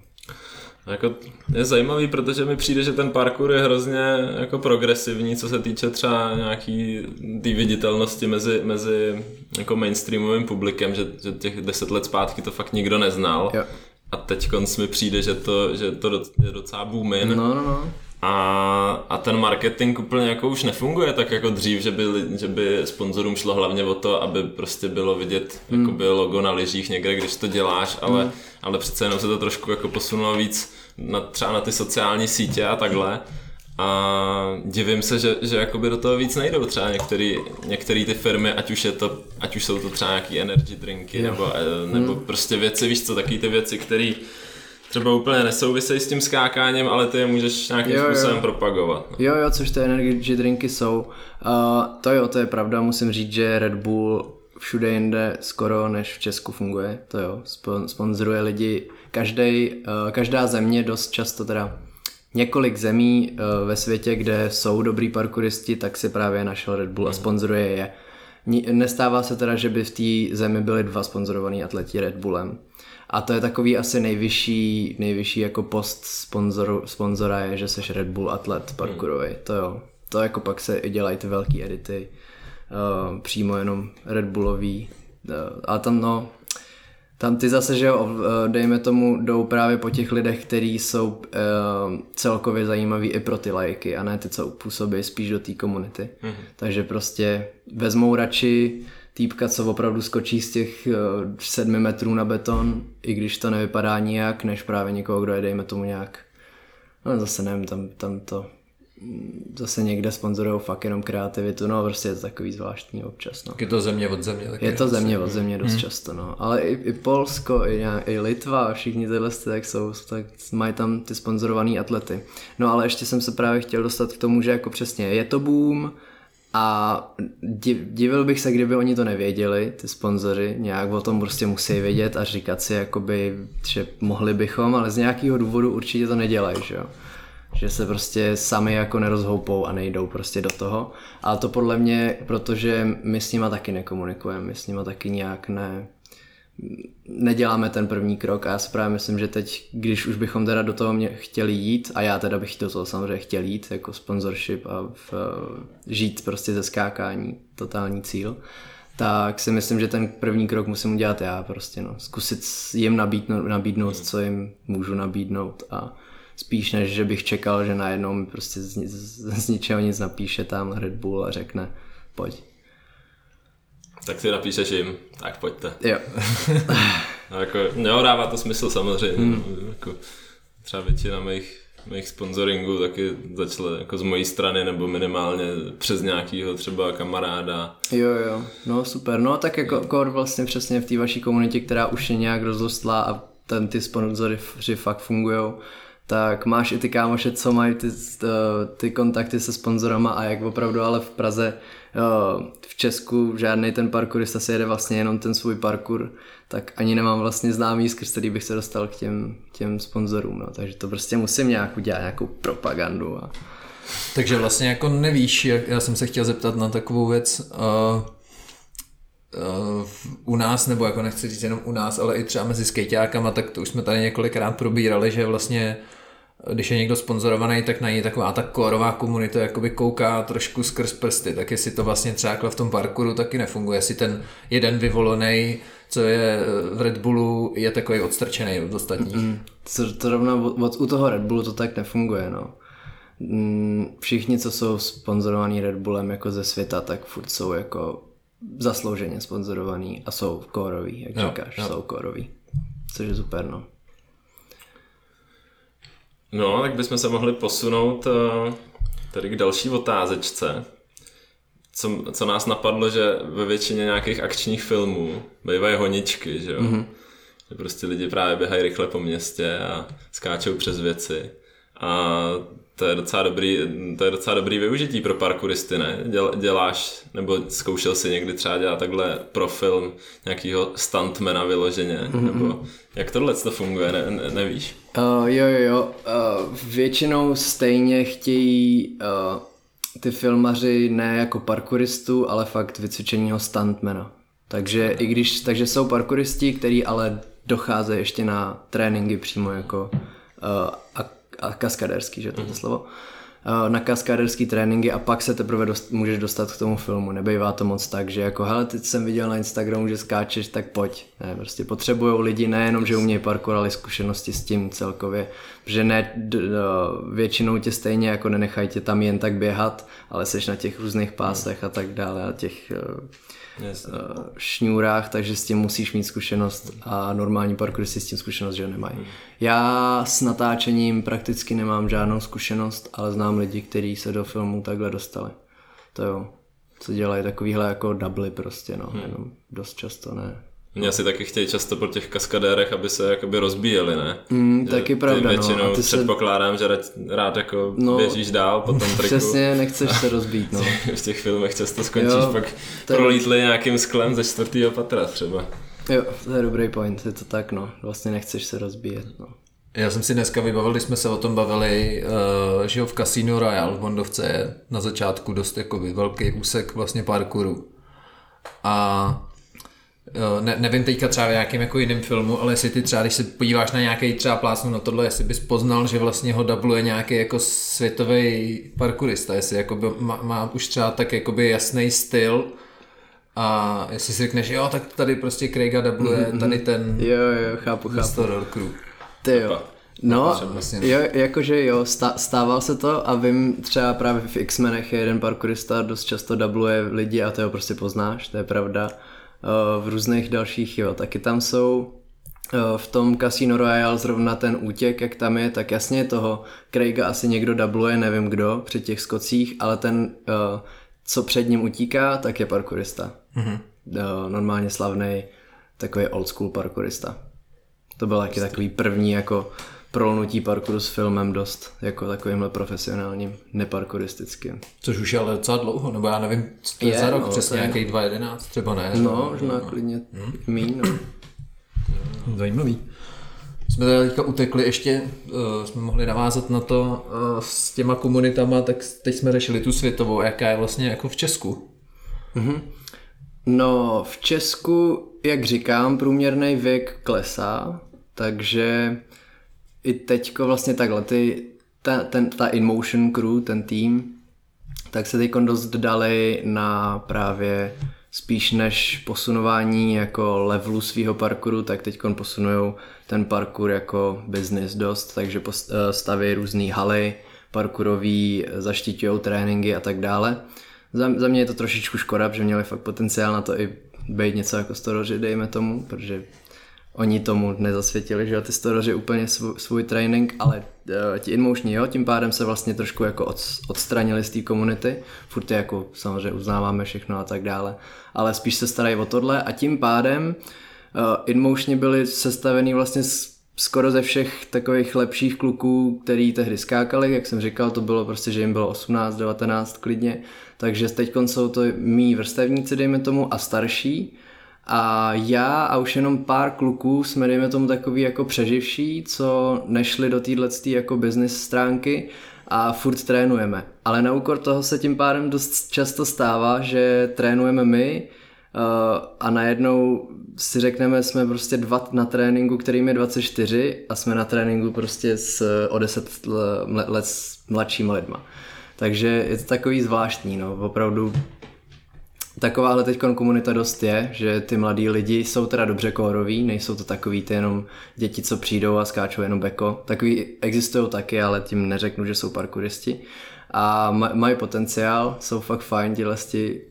A: Jako je zajímavý, protože mi přijde, že ten parkour je hrozně jako progresivní, co se týče třeba nějaký té viditelnosti mezi, mezi jako mainstreamovým publikem, že, že těch deset let zpátky to fakt nikdo neznal.
C: Jo.
A: A teď mi přijde, že to, že to je docela booming.
C: No, no, no.
A: A, a ten marketing úplně jako už nefunguje tak jako dřív, že by, že by sponzorům šlo hlavně o to, aby prostě bylo vidět mm. jakoby logo na lyžích někde, když to děláš, ale, mm. ale přece jenom se to trošku jako posunulo víc na, třeba na ty sociální sítě a takhle. A divím se, že, že jakoby do toho víc nejdou třeba některý, některý ty firmy, ať už, je to, ať už jsou to třeba nějaký energy drinky,
C: Jo.
A: nebo, eh, nebo
C: Hmm.
A: prostě věci, víš co, taky ty věci, které třeba úplně nesouvisejí s tím skákáním, ale ty je můžeš nějakým
C: Jo, jo.
A: způsobem propagovat. no.
C: Jo, jo, což ty energy drinky jsou. Uh, to jo, to je pravda, musím říct, že Red Bull všude jinde skoro než v Česku funguje, to jo, Spon- sponzoruje lidi, každý, uh, každá země dost často teda několik zemí uh, ve světě, kde jsou dobrý parkouristi, tak si právě našel Red Bull a sponzoruje je. Nestává se teda, že by v té zemi byli dva sponzorovaní atleti Red Bullem. A to je takový asi nejvyšší, nejvyšší jako post sponzoru, sponzora je, že seš Red Bull atlet parkourový. To jo. To jako pak se i dělají ty velký edity. Uh, přímo jenom Red Bullový. Uh, a tam no, tam ty zase, že jo, eh, dejme tomu, jdou právě po těch lidech, kteří jsou uh, celkově zajímaví i pro ty lajky a ne ty, co působí spíš do té komunity. Mm-hmm. Takže prostě vezmou radši týpka, co opravdu skočí z těch uh, sedmi metrů na beton, i když to nevypadá nijak, než právě někoho, kdo je, dejme tomu nějak, no zase nevím, tam, tam to mm, zase někde sponzorují fakt jenom kreativitu, no prostě je to takový zvláštní občas, no.
B: Je to země od země. Taky.
C: Je to země od země dost často, no. Ale i, i Polsko, i, nějak, i Litva a všichni tyhle ty, tak jsou, tak mají tam ty sponzorované atlety. No ale ještě jsem se právě chtěl dostat k tomu, že jako přesně je to boom a div, divil bych se, kdyby oni to nevěděli, ty sponzoři, nějak o tom prostě musí vědět a říkat si jakoby, že mohli bychom, ale z nějakého důvodu určitě to nedělají, že jo že se prostě sami jako nerozhoupou a nejdou prostě do toho. Ale to podle mě, protože my s nima taky nekomunikujeme, my s nima taky nějak ne, neděláme ten první krok a já si právě myslím, že teď, když už bychom teda do toho mě chtěli jít a já teda bych do toho samozřejmě chtěl jít jako sponsorship a v, žít prostě ze skákání, totální cíl, tak si myslím, že ten první krok musím udělat já prostě, no. Zkusit jim nabídnout, nabídnout co jim můžu nabídnout a spíš než, že bych čekal, že najednou mi prostě z, z, z ničeho nic napíše tam Red Bull a řekne, pojď.
A: Tak si napíšeš jim, tak pojďte.
C: Jo.
A: No, jako, jo, dává to smysl samozřejmě. Hmm. Jako, třeba většina mých, mých sponsoringů taky začala jako z mojí strany nebo minimálně přes nějakýho třeba kamaráda.
C: Jo, jo, no super. No tak jako kor vlastně přesně v té vaší komunitě, která už je nějak rozrostlá a ten ty sponzory fakt fungují, tak máš i ty kámoše, co mají ty, ty kontakty se sponzorama a jak opravdu ale v Praze, v Česku žádný ten parkourista se jede vlastně jenom ten svůj parkour, tak ani nemám vlastně známý, skrz který bych se dostal k těm, těm sponzorům, no. takže to prostě musím nějak udělat, nějakou propagandu. A...
B: Takže vlastně jako nevíš, jak, já jsem se chtěl zeptat na takovou věc, uh, uh, u nás, nebo jako nechci říct jenom u nás, ale i třeba mezi skejťákama, tak to už jsme tady několikrát probírali, že vlastně když je někdo sponzorovaný, tak na něj taková ta kórová komunita jakoby kouká trošku skrz prsty, tak jestli to vlastně třeba v tom parkouru taky nefunguje, jestli ten jeden vyvolený, co je v Red Bullu, je takový odstrčený od ostatních. Mm,
C: to, to rovna od, u toho Red Bullu to tak nefunguje, no. Všichni, co jsou sponzorovaní Red Bullem jako ze světa, tak furt jsou jako zaslouženě sponzorovaný a jsou kórový, jak
B: Jo,
C: říkáš,
B: jo.
C: jsou kórový. Což je super, no.
A: No, tak bychom se mohli posunout eh, tady k další otázečce. Co, co nás napadlo, že ve většině nějakých akčních filmů bývají honičky, že jo? Mm-hmm. Že prostě lidi právě běhají rychle po městě a skáčou přes věci. A to je docela dobrý, to je docela dobrý využití pro parkouristy, ne? Děl, děláš, nebo zkoušel si někdy třeba dělat takhle pro film nějakýho stuntmana vyloženě, mm-hmm. nebo jak tohle to funguje, ne, ne, nevíš?
C: Uh, jo, jo, jo. Uh, většinou stejně chtějí uh, ty filmaři ne jako parkouristu, ale fakt vycvičeného stuntmana. Takže i když, takže jsou parkouristi, kteří ale docházejí ještě na tréninky přímo jako uh, a, kaskadérský, že to je to slovo, uh, na kaskadérský tréninky a pak se teprve dost, můžeš dostat k tomu filmu. Nebejvá to moc tak, že jako hele, teď jsem viděl na Instagramu, že skáčeš, tak pojď. Ne, prostě potřebují lidi nejenom, že umějí parkour, ale zkušenosti s tím celkově, protože ne, d, d, většinou tě stejně jako nenechají tě tam jen tak běhat, ale seš na těch různých pásech a tak dále a těch uh,
A: Yes.
C: uh, šňůrách, takže s tím musíš mít zkušenost a normální parkouristi s tím zkušenost, že nemají. Já s natáčením prakticky nemám žádnou zkušenost, ale znám lidi, kteří se do filmu takhle dostali. To jo, co dělají takovýhle jako dubly prostě, no, jenom dost často ne.
A: Mě asi taky chtějí často po těch kaskadérech, aby se jakoby rozbíjeli, ne?
C: Mm,
A: Že
C: taky pravda,
A: ty
C: no.
A: většinou
C: A ty se-
A: předpokládám, že rád, rád jako
C: No,
A: běžíš dál po tom triku.
C: Přesně, nechceš se rozbít, no.
A: v těch filmech často skončíš
C: Jo,
A: pak
C: je-
A: prolítli nějakým sklem ze čtvrtého patra třeba.
C: Jo, to je dobrý point, je to tak, no. Vlastně nechceš se rozbíjet, no.
B: Já jsem si dneska vybavil, když jsme se o tom bavili, uh, že jo, v Casino Royale v Bondovce je na začátku dost jakoby velký úsek vlastně parkouru. A ne, nevím teďka třeba v nějakém jako jiném filmu, ale jestli ty třeba, když se podíváš na nějaký třeba plásnu na tohle, jestli bys poznal, že vlastně ho dubluje nějaký jako světový parkourista, jestli jakoby má, má už třeba tak jakoby jasný styl, a jestli si řekneš, jo, tak tady prostě Craiga dubluje tady ten
C: Jo, jo, chápu, chápu.
B: Crew.
C: Ty jo. No,
B: vlastně.
C: jo, jakože jo, stá, stával se to a vím třeba právě v X-menech je jeden parkourista, dost často dubluje lidi a to ho prostě poznáš, to je pravda. Uh, v různých dalších, jo, taky tam jsou uh, v tom Casino Royale zrovna ten útěk, jak tam je, tak jasně toho Craiga asi někdo dubluje, nevím kdo, při těch skocích, ale ten, uh, co před ním utíká, tak je parkourista. Mm-hmm. Normálně slavný takový old school parkourista. To byl taky takový první jako prolnutí parkouru s filmem dost, jako takovýmhle profesionálním, neparkouristickým.
B: Což už je ale docela dlouho, nebo já nevím, co to je,
C: Je,
B: za rok,
C: no,
B: přesně
C: je-
B: nějaký 2.11, třeba ne.
C: No, možná klidně míň, no.
B: Zajímavý. Jsme tady teďka utekli ještě, uh, jsme mohli navázat na to uh, s těma komunitama, tak teď jsme řešili tu světovou, jaká je vlastně jako v Česku.
C: No, v Česku, jak říkám, průměrný věk klesá, takže i teďko vlastně takhle, ty, ta, ten, ta InMotion crew, ten tým, tak se teď dost dali na právě spíš než posunování jako levelu svého parkouru, tak teď posunují ten parkour jako business dost, takže eh, staví různé haly parkourový, zaštiťují tréninky a tak dále. Za, za mě je to trošičku škoda, protože měli fakt potenciál na to i být něco jako storoři, dejme tomu, protože oni tomu nezasvětili, že jo, ty storoři úplně svůj, svůj trénink, ale uh, ti inmotioni, jo, tím pádem se vlastně trošku jako od, odstranili z té komunity, furt je jako samozřejmě uznáváme všechno a tak dále, ale spíš se starají o tohle a tím pádem uh, inmotioni byli sestavený vlastně z, skoro ze všech takových lepších kluků, který tehdy skákali, jak jsem říkal, to bylo prostě, že jim bylo 18, 19 klidně, takže teď jsou to mý vrstevníci, dejme tomu, a starší, a já a už jenom pár kluků jsme, dejme tomu, takový jako přeživší, co nešli do téhle jako business stránky a furt trénujeme. Ale na úkor toho se tím pádem dost často stává, že trénujeme my uh, a najednou si řekneme, jsme prostě dva na tréninku, kterým je 24 a jsme na tréninku prostě s o 10 let, mladšíma lidma. Takže je to takový zvláštní, no, opravdu takováhle teď komunita dost je, že ty mladí lidi jsou teda dobře kóroví, nejsou to takový ty jenom děti, co přijdou a skáčou jenom beko. Takový existují taky, ale tím neřeknu, že jsou parkouristi. A mají potenciál, jsou fakt fajn, tyhle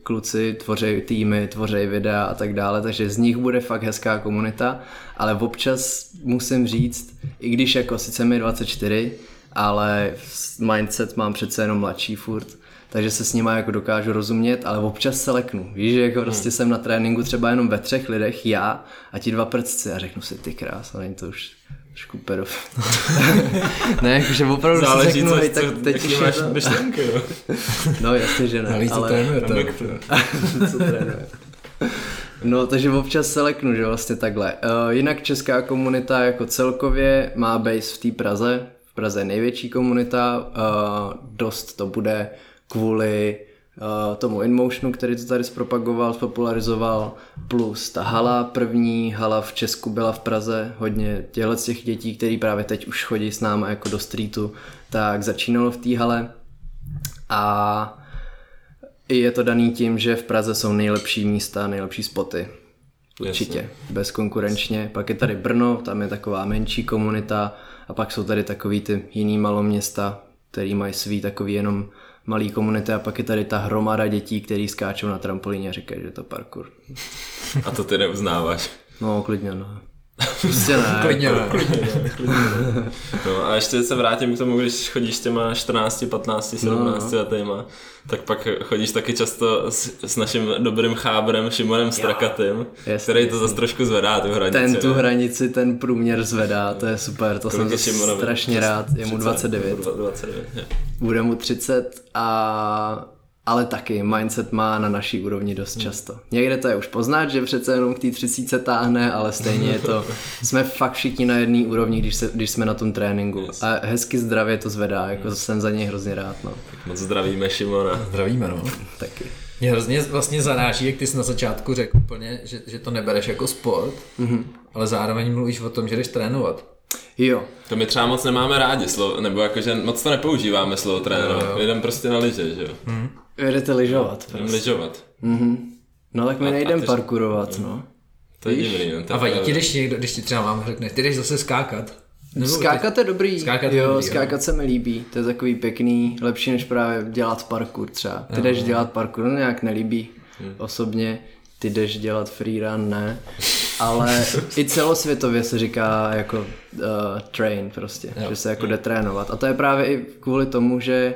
C: kluci tvoří týmy, tvoří videa a tak dále, takže z nich bude fakt hezká komunita, ale občas musím říct, i když jako sice mi 24, ale mindset mám přece jenom mladší furt, takže se s nima jako dokážu rozumět, ale občas se leknu. Víš, že jako prostě jsem na tréninku třeba jenom ve třech lidech, já a ti dva prcci a řeknu si, ty krás, ale to už trošku pedofil. ne, jakože opravdu
A: Záleží,
C: si řeknu,
A: co,
C: hej,
A: tak teď
C: už
A: máš to... myšlenky, jo.
C: no jasně, že ne.
B: Ale
C: ale...
B: trénuje, to,
C: co trénuje. No, takže občas se leknu, že vlastně takhle. Uh, jinak česká komunita jako celkově má base v té Praze. V Praze je největší komunita, uh, dost to bude kvůli uh, tomu InMotionu, který to tady zpropagoval, spopularizoval, plus ta hala, první hala v Česku byla v Praze, hodně těchto těch dětí, který právě teď už chodí s námi jako do streetu, tak začínalo v té hale a je to daný tím, že v Praze jsou nejlepší místa, nejlepší spoty. Určitě, Jasně. bezkonkurenčně. Pak je tady Brno, tam je taková menší komunita a pak jsou tady takový ty jiný maloměsta, který mají svý takový jenom malý komunity a pak je tady ta hromada dětí, který skáčou na trampolíně a říkají, že je to parkour.
A: A to ty neuznáváš?
C: No, klidně no. Prostě ne.
B: klidně ne.
A: No a ještě se vrátím k tomu, když chodíš s těma 14, 15, 17 no. letýma, tak pak chodíš taky často s, s naším dobrým chábrem Šimonem Strakatým, jasný, který to zase trošku zvedá, tu hranici.
C: Ten tu hranici, ten průměr zvedá, to je super, to Kolik jsem strašně rád, je mu 29. 29 Bude mu 30 a ale taky mindset má na naší úrovni dost často. Někde to je už poznat, že přece jenom k té třicíce táhne, ale stejně je to, jsme fakt všichni na jedné úrovni, když, se, když jsme na tom tréninku. Yes. A hezky zdravě to zvedá, jako yes. jsem za něj hrozně rád. No.
A: moc zdravíme Šimona.
B: Zdravíme, no.
C: taky.
B: Mě hrozně vlastně zaráží, jak ty jsi na začátku řekl úplně, že, že to nebereš jako sport, mm-hmm. ale zároveň mluvíš o tom, že jdeš trénovat.
C: Jo.
A: To my třeba moc nemáme rádi, slovo, nebo jakože moc to nepoužíváme slovo trénovat. Jdem prostě na liže, že jo. Mm.
C: Jdete lyžovat.
A: Prostě. Lyžovat.
C: Mm-hmm. No tak my nejdem ty... parkurovat, no.
A: To je divný. No,
B: a vadí ti, když, někdo, když ti třeba mám řekne, ty jdeš zase skákat.
C: Nebo skákat je dobrý. Skákat jo, dobrý, skákat jo. se mi líbí. To je takový pěkný, lepší než právě dělat parkour třeba. Ty jo, jdeš dělat parkour, no nějak nelíbí hmm. osobně. Ty jdeš dělat freerun, ne. Ale i celosvětově se říká jako uh, train prostě, jo. že se jako jde trénovat. A to je právě i kvůli tomu, že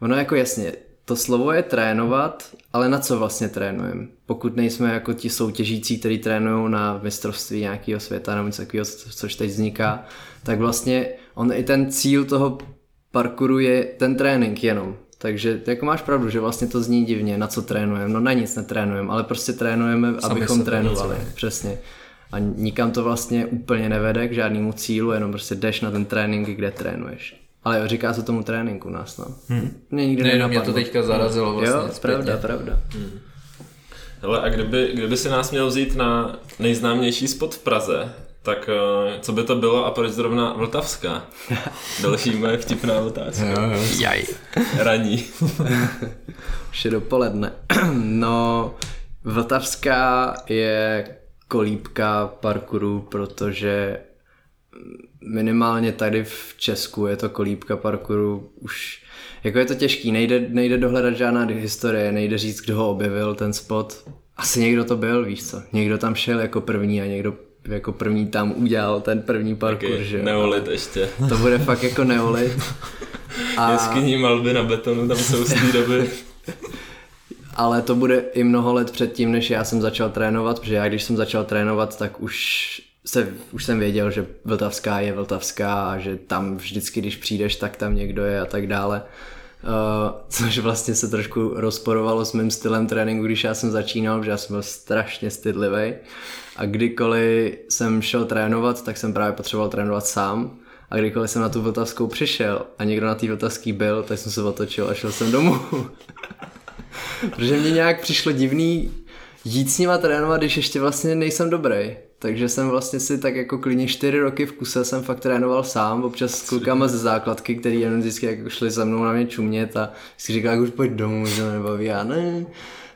C: ono jako jasně, to slovo je trénovat, ale na co vlastně trénujeme? Pokud nejsme jako ti soutěžící, kteří trénují na mistrovství nějakého světa nebo něco takového, což teď vzniká, tak vlastně on i ten cíl toho parkouru je ten trénink jenom. Takže jako máš pravdu, že vlastně to zní divně, na co trénujeme. No na nic netrénujeme, ale prostě trénujeme, Sami abychom trénovali. Přesně. A nikam to vlastně úplně nevede k žádnému cílu, jenom prostě jdeš na ten trénink, kde trénuješ. Ale jo, říká se tomu tréninku nás, no. Hmm.
B: Mě nikdy ne, mě to teďka zarazilo vlastně.
C: Jo, zpětně. pravda, pravda. Hmm.
A: Hele, a kdyby, kdyby si nás měl vzít na nejznámější spot v Praze, tak eh, co by to bylo a proč zrovna Vltavská? Další moje vtipná otázka.
B: Jo, jo.
C: Jaj.
A: Raní.
C: Už je dopoledne. No, Vltavská je kolíbka parkouru, protože minimálně tady v Česku je to kolíbka parkouru už jako je to těžký, nejde, nejde dohledat žádná historie, nejde říct, kdo ho objevil, ten spot. Asi někdo to byl, víš co, někdo tam šel jako první a někdo jako první tam udělal ten první parkour, Taky že
A: Neolit ještě.
C: To bude fakt jako neolit.
A: A... Jeskyní malby na betonu tam jsou z té doby.
C: Ale to bude i mnoho let předtím, než já jsem začal trénovat, protože já když jsem začal trénovat, tak už se, už jsem věděl, že Vltavská je Vltavská a že tam vždycky, když přijdeš, tak tam někdo je a tak dále. Uh, což vlastně se trošku rozporovalo s mým stylem tréninku, když já jsem začínal, protože já jsem byl strašně stydlivý a kdykoliv jsem šel trénovat, tak jsem právě potřeboval trénovat sám a kdykoliv jsem na tu Vltavskou přišel a někdo na té Vltavský byl, tak jsem se otočil a šel jsem domů. protože mě nějak přišlo divný jít s nima trénovat, když ještě vlastně nejsem dobrý takže jsem vlastně si tak jako klidně čtyři roky v kuse jsem fakt trénoval sám, občas s klukama ze základky, který jenom vždycky jako šli za mnou na mě čumět a si říkal, jak už pojď domů, že to nebaví, já ne.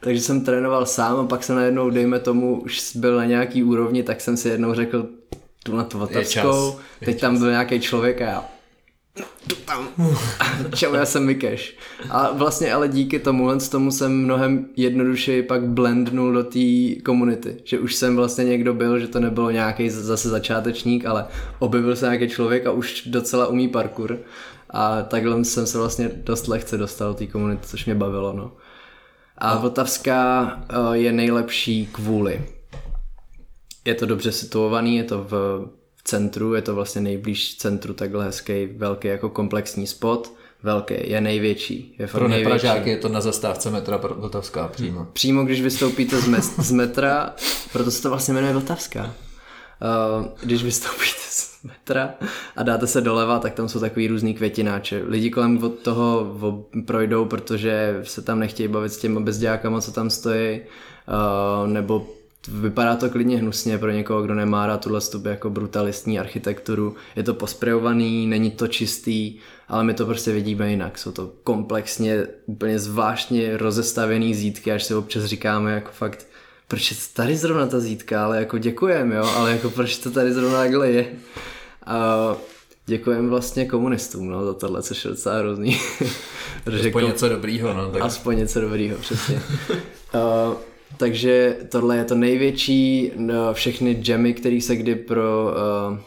C: Takže jsem trénoval sám a pak jsem najednou, dejme tomu, už byl na nějaký úrovni, tak jsem si jednou řekl, tu na tu Vltavskou, teď tam byl nějaký člověk a já tam. Čau, já jsem Mikeš. A vlastně ale díky tomu, z tomu jsem mnohem jednodušeji pak blendnul do té komunity. Že už jsem vlastně někdo byl, že to nebylo nějaký zase začátečník, ale objevil se nějaký člověk a už docela umí parkour. A takhle jsem se vlastně dost lehce dostal do té komunity, což mě bavilo. No. A Vltavská eh, je nejlepší kvůli. Je to dobře situovaný, je to v centru, je to vlastně nejblíž centru takhle hezký, velký jako komplexní spot, velký, je největší. Je
B: fakt Pro nepražáky je to na zastávce metra Vltavská přímo.
C: Přímo, když vystoupíte z, mes- z metra, proto se to vlastně jmenuje Vltavská. Uh, když vystoupíte z metra a dáte se doleva, tak tam jsou takový různý květináče. Lidi kolem od toho projdou, protože se tam nechtějí bavit s těma bezdějákama, co tam stojí, uh, nebo vypadá to klidně hnusně pro někoho, kdo nemá rád tuhle stup jako brutalistní architekturu. Je to posprejovaný, není to čistý, ale my to prostě vidíme jinak. Jsou to komplexně, úplně zvláštně rozestavený zítky, až se občas říkáme jako fakt, proč je tady zrovna ta zítka, ale jako děkujem, jo, ale jako proč to tady zrovna takhle je. A děkujem vlastně komunistům, no, za tohle, což je docela hrozný.
B: Aspoň něco dobrýho, no.
C: Tak... Aspoň něco dobrýho, přesně. uh, takže tohle je to největší, no, všechny jammy, které se kdy pro uh,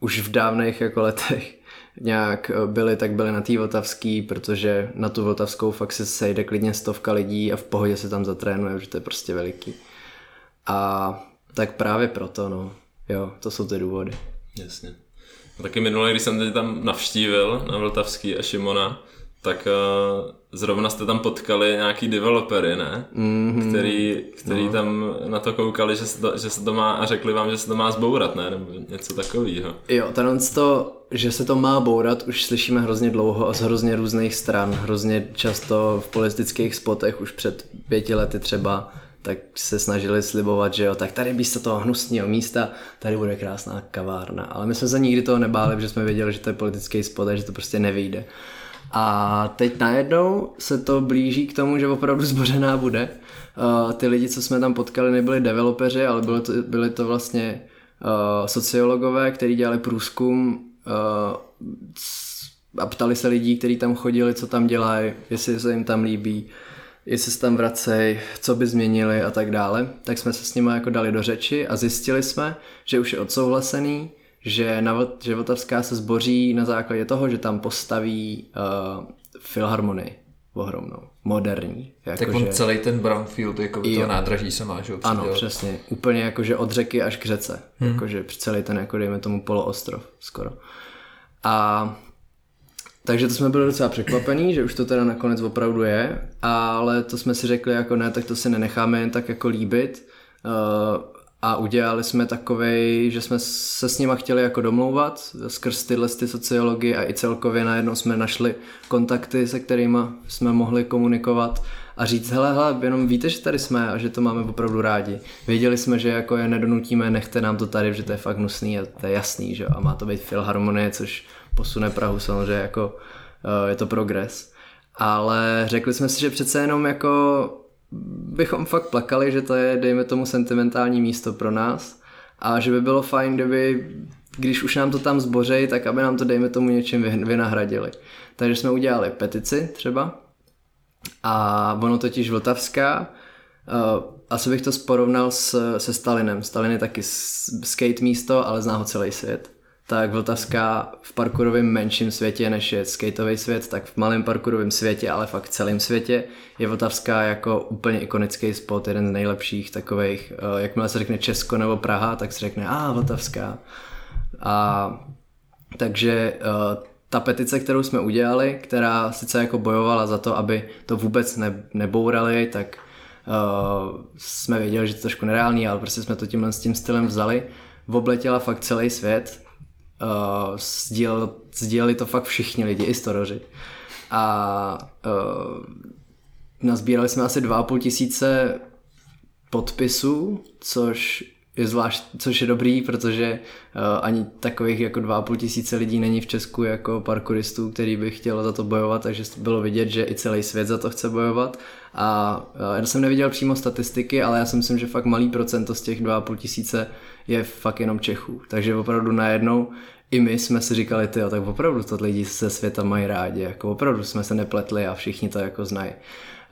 C: už v dávných jako letech nějak eh, byly, tak byly na té Vltavský, protože na tu Vltavskou fakt se sejde klidně stovka lidí a v pohodě se tam zatrénuje, že to je prostě veliký. A tak právě proto, no. Jo, to jsou ty důvody.
A: Jasně. Taky minule, když jsem teď tam navštívil na Vltavský a Šimona, tak uh, zrovna jste tam potkali nějaký developery, ne? Mm-hmm. Který, který no. tam na to koukali, že se to, že se to má a řekli vám, že se to má zbourat, ne? Nebo něco takového.
C: Jo, tenhle to, že se to má bourat, už slyšíme hrozně dlouho a z hrozně různých stran. Hrozně často v politických spotech už před pěti lety třeba tak se snažili slibovat, že jo, tak tady místo toho hnusného místa, tady bude krásná kavárna. Ale my jsme se nikdy toho nebáli, protože jsme věděli, že to je politický spot a že to prostě nevyjde. A teď najednou se to blíží k tomu, že opravdu zbořená bude. Uh, ty lidi, co jsme tam potkali, nebyli developeři, ale byly to, byly to vlastně uh, sociologové, kteří dělali průzkum uh, a ptali se lidí, kteří tam chodili, co tam dělají, jestli se jim tam líbí, jestli se tam vracejí, co by změnili a tak dále. Tak jsme se s nimi jako dali do řeči a zjistili jsme, že už je odsouhlasený, že, na, že Vltavská se zboří na základě toho, že tam postaví uh, filharmonii ohromnou, moderní.
B: Jako tak on že... celý ten brownfield, jako by to nádraží se má, že
C: Ano, přesně. Úplně jakože od řeky až k řece. Hmm. Jakože celý ten, jako dejme tomu poloostrov skoro. A takže to jsme byli docela překvapení, že už to teda nakonec opravdu je, ale to jsme si řekli jako ne, tak to si nenecháme jen tak jako líbit. Uh, a udělali jsme takovej, že jsme se s nima chtěli jako domlouvat skrz tyhle ty sociologii a i celkově najednou jsme našli kontakty, se kterými jsme mohli komunikovat a říct, hele, hele, jenom víte, že tady jsme a že to máme opravdu rádi. Věděli jsme, že jako je nedonutíme, nechte nám to tady, že to je fakt nusný a to je jasný, že a má to být filharmonie, což posune Prahu samozřejmě jako uh, je to progres. Ale řekli jsme si, že přece jenom jako bychom fakt plakali, že to je, dejme tomu, sentimentální místo pro nás a že by bylo fajn, kdyby, když už nám to tam zbořej, tak aby nám to, dejme tomu, něčím vynahradili. Takže jsme udělali petici třeba a ono totiž Vltavská, uh, asi bych to porovnal s, se Stalinem. Stalin je taky skate místo, ale zná ho celý svět tak Vltavská v parkourovém menším světě, než je skateový svět, tak v malém parkourovém světě, ale fakt celém světě, je Vltavská jako úplně ikonický spot, jeden z nejlepších takových, eh, jakmile se řekne Česko nebo Praha, tak se řekne, a ah, Vltavská. A takže uh, ta petice, kterou jsme udělali, která sice jako bojovala za to, aby to vůbec ne, nebourali, tak uh, jsme věděli, že to je trošku nereálný, ale prostě jsme to tímhle s tím stylem vzali. Obletěla fakt celý svět, uh, sdíleli, sdíleli to fakt všichni lidi, i storoři. A uh, nazbírali jsme asi 2,5 tisíce podpisů, což je zvlášť, což je dobrý, protože uh, ani takových jako 2,5 tisíce lidí není v Česku jako parkouristů, který by chtěl za to bojovat, takže bylo vidět, že i celý svět za to chce bojovat. A uh, já jsem neviděl přímo statistiky, ale já si myslím, že fakt malý procento z těch 2,5 tisíce je fakt jenom Čechů. Takže opravdu najednou i my jsme si říkali, ty, tak opravdu to lidi ze světa mají rádi, jako opravdu jsme se nepletli a všichni to jako znají.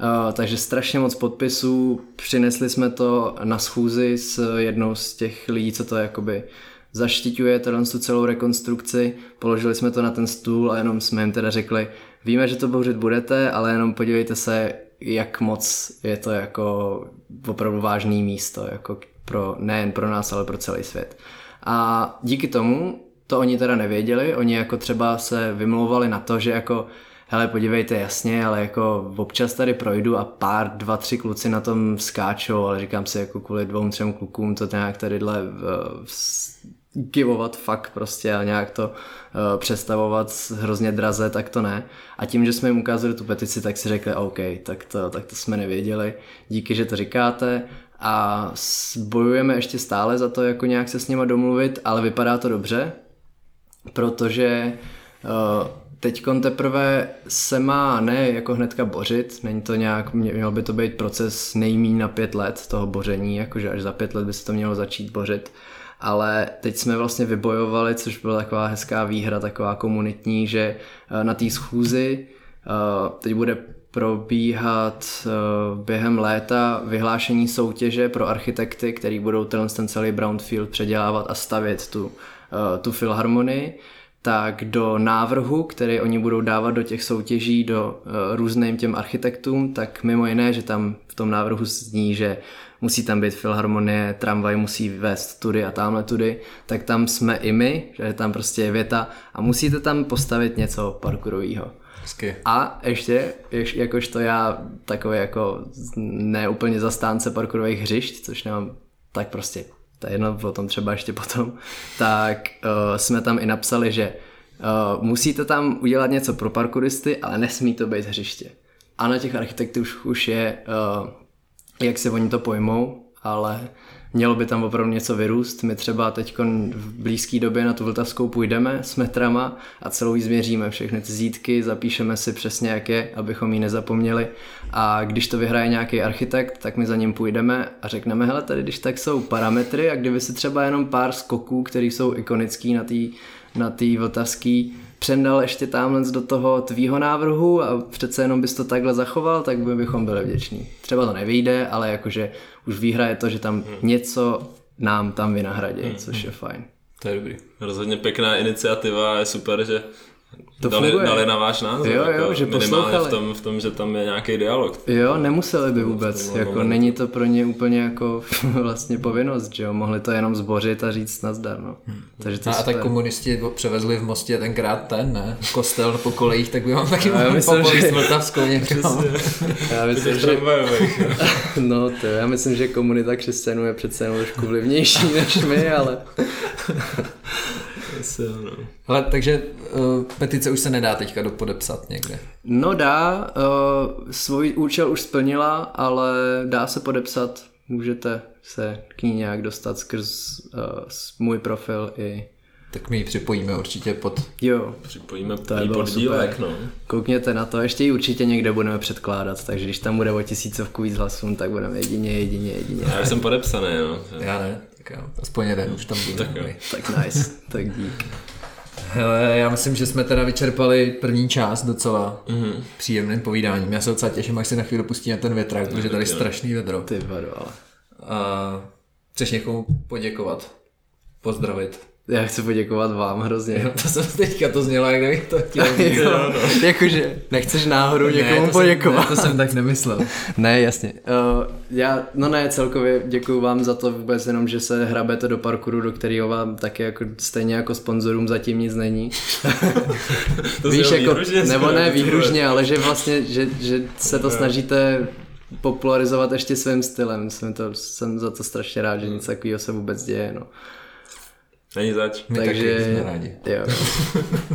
C: Uh, takže strašně moc podpisů, přinesli jsme to na schůzi s jednou z těch lidí, co to jakoby zaštiťuje tu celou rekonstrukci, položili jsme to na ten stůl a jenom jsme jim teda řekli, víme, že to bouřit budete, ale jenom podívejte se, jak moc je to jako opravdu vážný místo, jako pro, nejen pro nás, ale pro celý svět. A díky tomu to oni teda nevěděli, oni jako třeba se vymlouvali na to, že jako hele podívejte jasně, ale jako občas tady projdu a pár, dva, tři kluci na tom skáčou, ale říkám si jako kvůli dvou, třem klukům to nějak tadyhle uh, givovat fakt prostě a nějak to uh, představovat hrozně draze, tak to ne. A tím, že jsme jim ukázali tu petici, tak si řekli, OK, tak to, tak to jsme nevěděli. Díky, že to říkáte a bojujeme ještě stále za to, jako nějak se s nima domluvit, ale vypadá to dobře, protože uh, teď teprve se má ne jako hnedka bořit, není to nějak, měl by to být proces nejmín na pět let toho boření, jakože až za pět let by se to mělo začít bořit, ale teď jsme vlastně vybojovali, což byla taková hezká výhra, taková komunitní, že uh, na té schůzi uh, teď bude probíhat během léta vyhlášení soutěže pro architekty, který budou ten, ten celý Brownfield předělávat a stavět tu, tu filharmonii tak do návrhu, který oni budou dávat do těch soutěží do uh, různým těm architektům, tak mimo jiné, že tam v tom návrhu zní, že musí tam být filharmonie, tramvaj musí vést tudy a tamhle tudy, tak tam jsme i my, že tam prostě je věta a musíte tam postavit něco parkourového. A ještě, jakož to já takový jako neúplně zastánce parkourových hřišť, což nemám tak prostě to je jedno, o tom třeba ještě potom, tak uh, jsme tam i napsali, že uh, musíte tam udělat něco pro parkouristy, ale nesmí to být hřiště. A na těch architektů už, už je, uh, jak se oni to pojmou, ale mělo by tam opravdu něco vyrůst. My třeba teď v blízké době na tu Vltavskou půjdeme s metrama a celou změříme, všechny ty zítky, zapíšeme si přesně jak je, abychom ji nezapomněli a když to vyhraje nějaký architekt, tak my za ním půjdeme a řekneme, hele, tady když tak jsou parametry a kdyby si třeba jenom pár skoků, které jsou ikonický na té na tý vltavský, přendal ještě tamhle do toho tvýho návrhu a přece jenom bys to takhle zachoval, tak by bychom byli vděční. Třeba to nevyjde, ale jakože už výhra je to, že tam hmm. něco nám tam vynahradí, hmm. což je fajn.
B: To je dobrý.
A: Rozhodně pěkná iniciativa, je super, že to dali, funguje. dali na váš názor.
C: Jo, jo, jako že poslouchali.
A: v tom, v tom, že tam je nějaký dialog.
C: Jo, nemuseli by vůbec. Jako, není to pro ně úplně jako vlastně povinnost, že jo. Mohli to jenom zbořit a říct nazdar, no.
B: Hmm. Takže to a, a tak komunisti převezli v Mostě tenkrát ten, ne? Kostel po kolejích, tak by vám taky
C: mohli myslím, že...
B: Vltavskou
C: Já myslím, že... no, to já myslím, že komunita křesťanů je přece jenom trošku vlivnější než my, ale...
B: Asi ano. Ale takže uh, petice už se nedá teďka dopodepsat někde.
C: No dá, uh, svůj účel už splnila, ale dá se podepsat. Můžete se k ní nějak dostat skrz uh, můj profil i
B: tak my ji připojíme určitě pod...
C: Jo.
A: Připojíme to je pod dílek, no.
C: Koukněte na to, ještě ji určitě někde budeme předkládat, takže když tam bude o tisícovku víc hlasů, tak budeme jedině, jedině, jedině.
A: Já jsem podepsaný, jo.
B: Já ne, tak jo, aspoň jeden už tam bude.
C: Tak, jo. tak nice, tak dík.
B: Hele, já myslím, že jsme teda vyčerpali první část docela mm-hmm. příjemným povídáním. Já se docela těším, až si na chvíli pustíme ten větrák, protože tady je strašný vedro.
C: Ty vado, ale.
B: A chceš někomu poděkovat? Pozdravit?
C: Já chci poděkovat vám hrozně.
B: Jo, to jsem teďka to znělo, jak kdybych to chtěl. jo,
C: no. Jakože nechceš náhodou někomu ne, poděkovat.
B: Jsem, ne, to jsem tak nemyslel.
C: ne, jasně. Uh, já, no ne, celkově děkuji vám za to vůbec jenom, že se hrabete do parkouru, do kterého vám taky jako stejně jako sponzorům zatím nic není.
A: to Víš, jako,
C: nebo ne výhružně, ale že vlastně, že, že se to snažíte popularizovat ještě svým stylem. Jsem, to, jsem za to strašně rád, že nic takového se vůbec děje. No.
A: Není zač.
B: My Takže, taky jsme rádi.
C: Jo.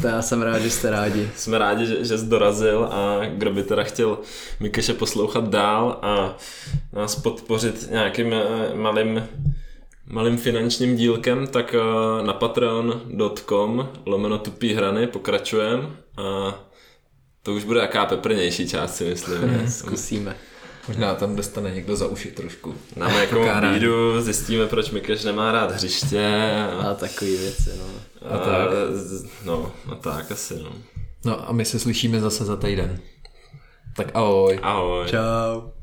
C: To já jsem rád, že jste rádi.
A: Jsme rádi, že, že jsi dorazil a kdo by teda chtěl Mikeše poslouchat dál a nás podpořit nějakým eh, malým malým finančním dílkem, tak uh, na patreon.com lomeno tupý hrany pokračujeme a to už bude jaká peprnější část si myslím.
C: Zkusíme.
B: Možná tam dostane někdo za uši trošku.
A: Máme jako bídu, zjistíme, proč Mikeš nemá rád hřiště.
C: A, a takový věci, no.
A: A, a tak. No, a tak asi, no.
B: No a my se slyšíme zase za týden. Tak ahoj.
A: Ahoj.
C: Čau.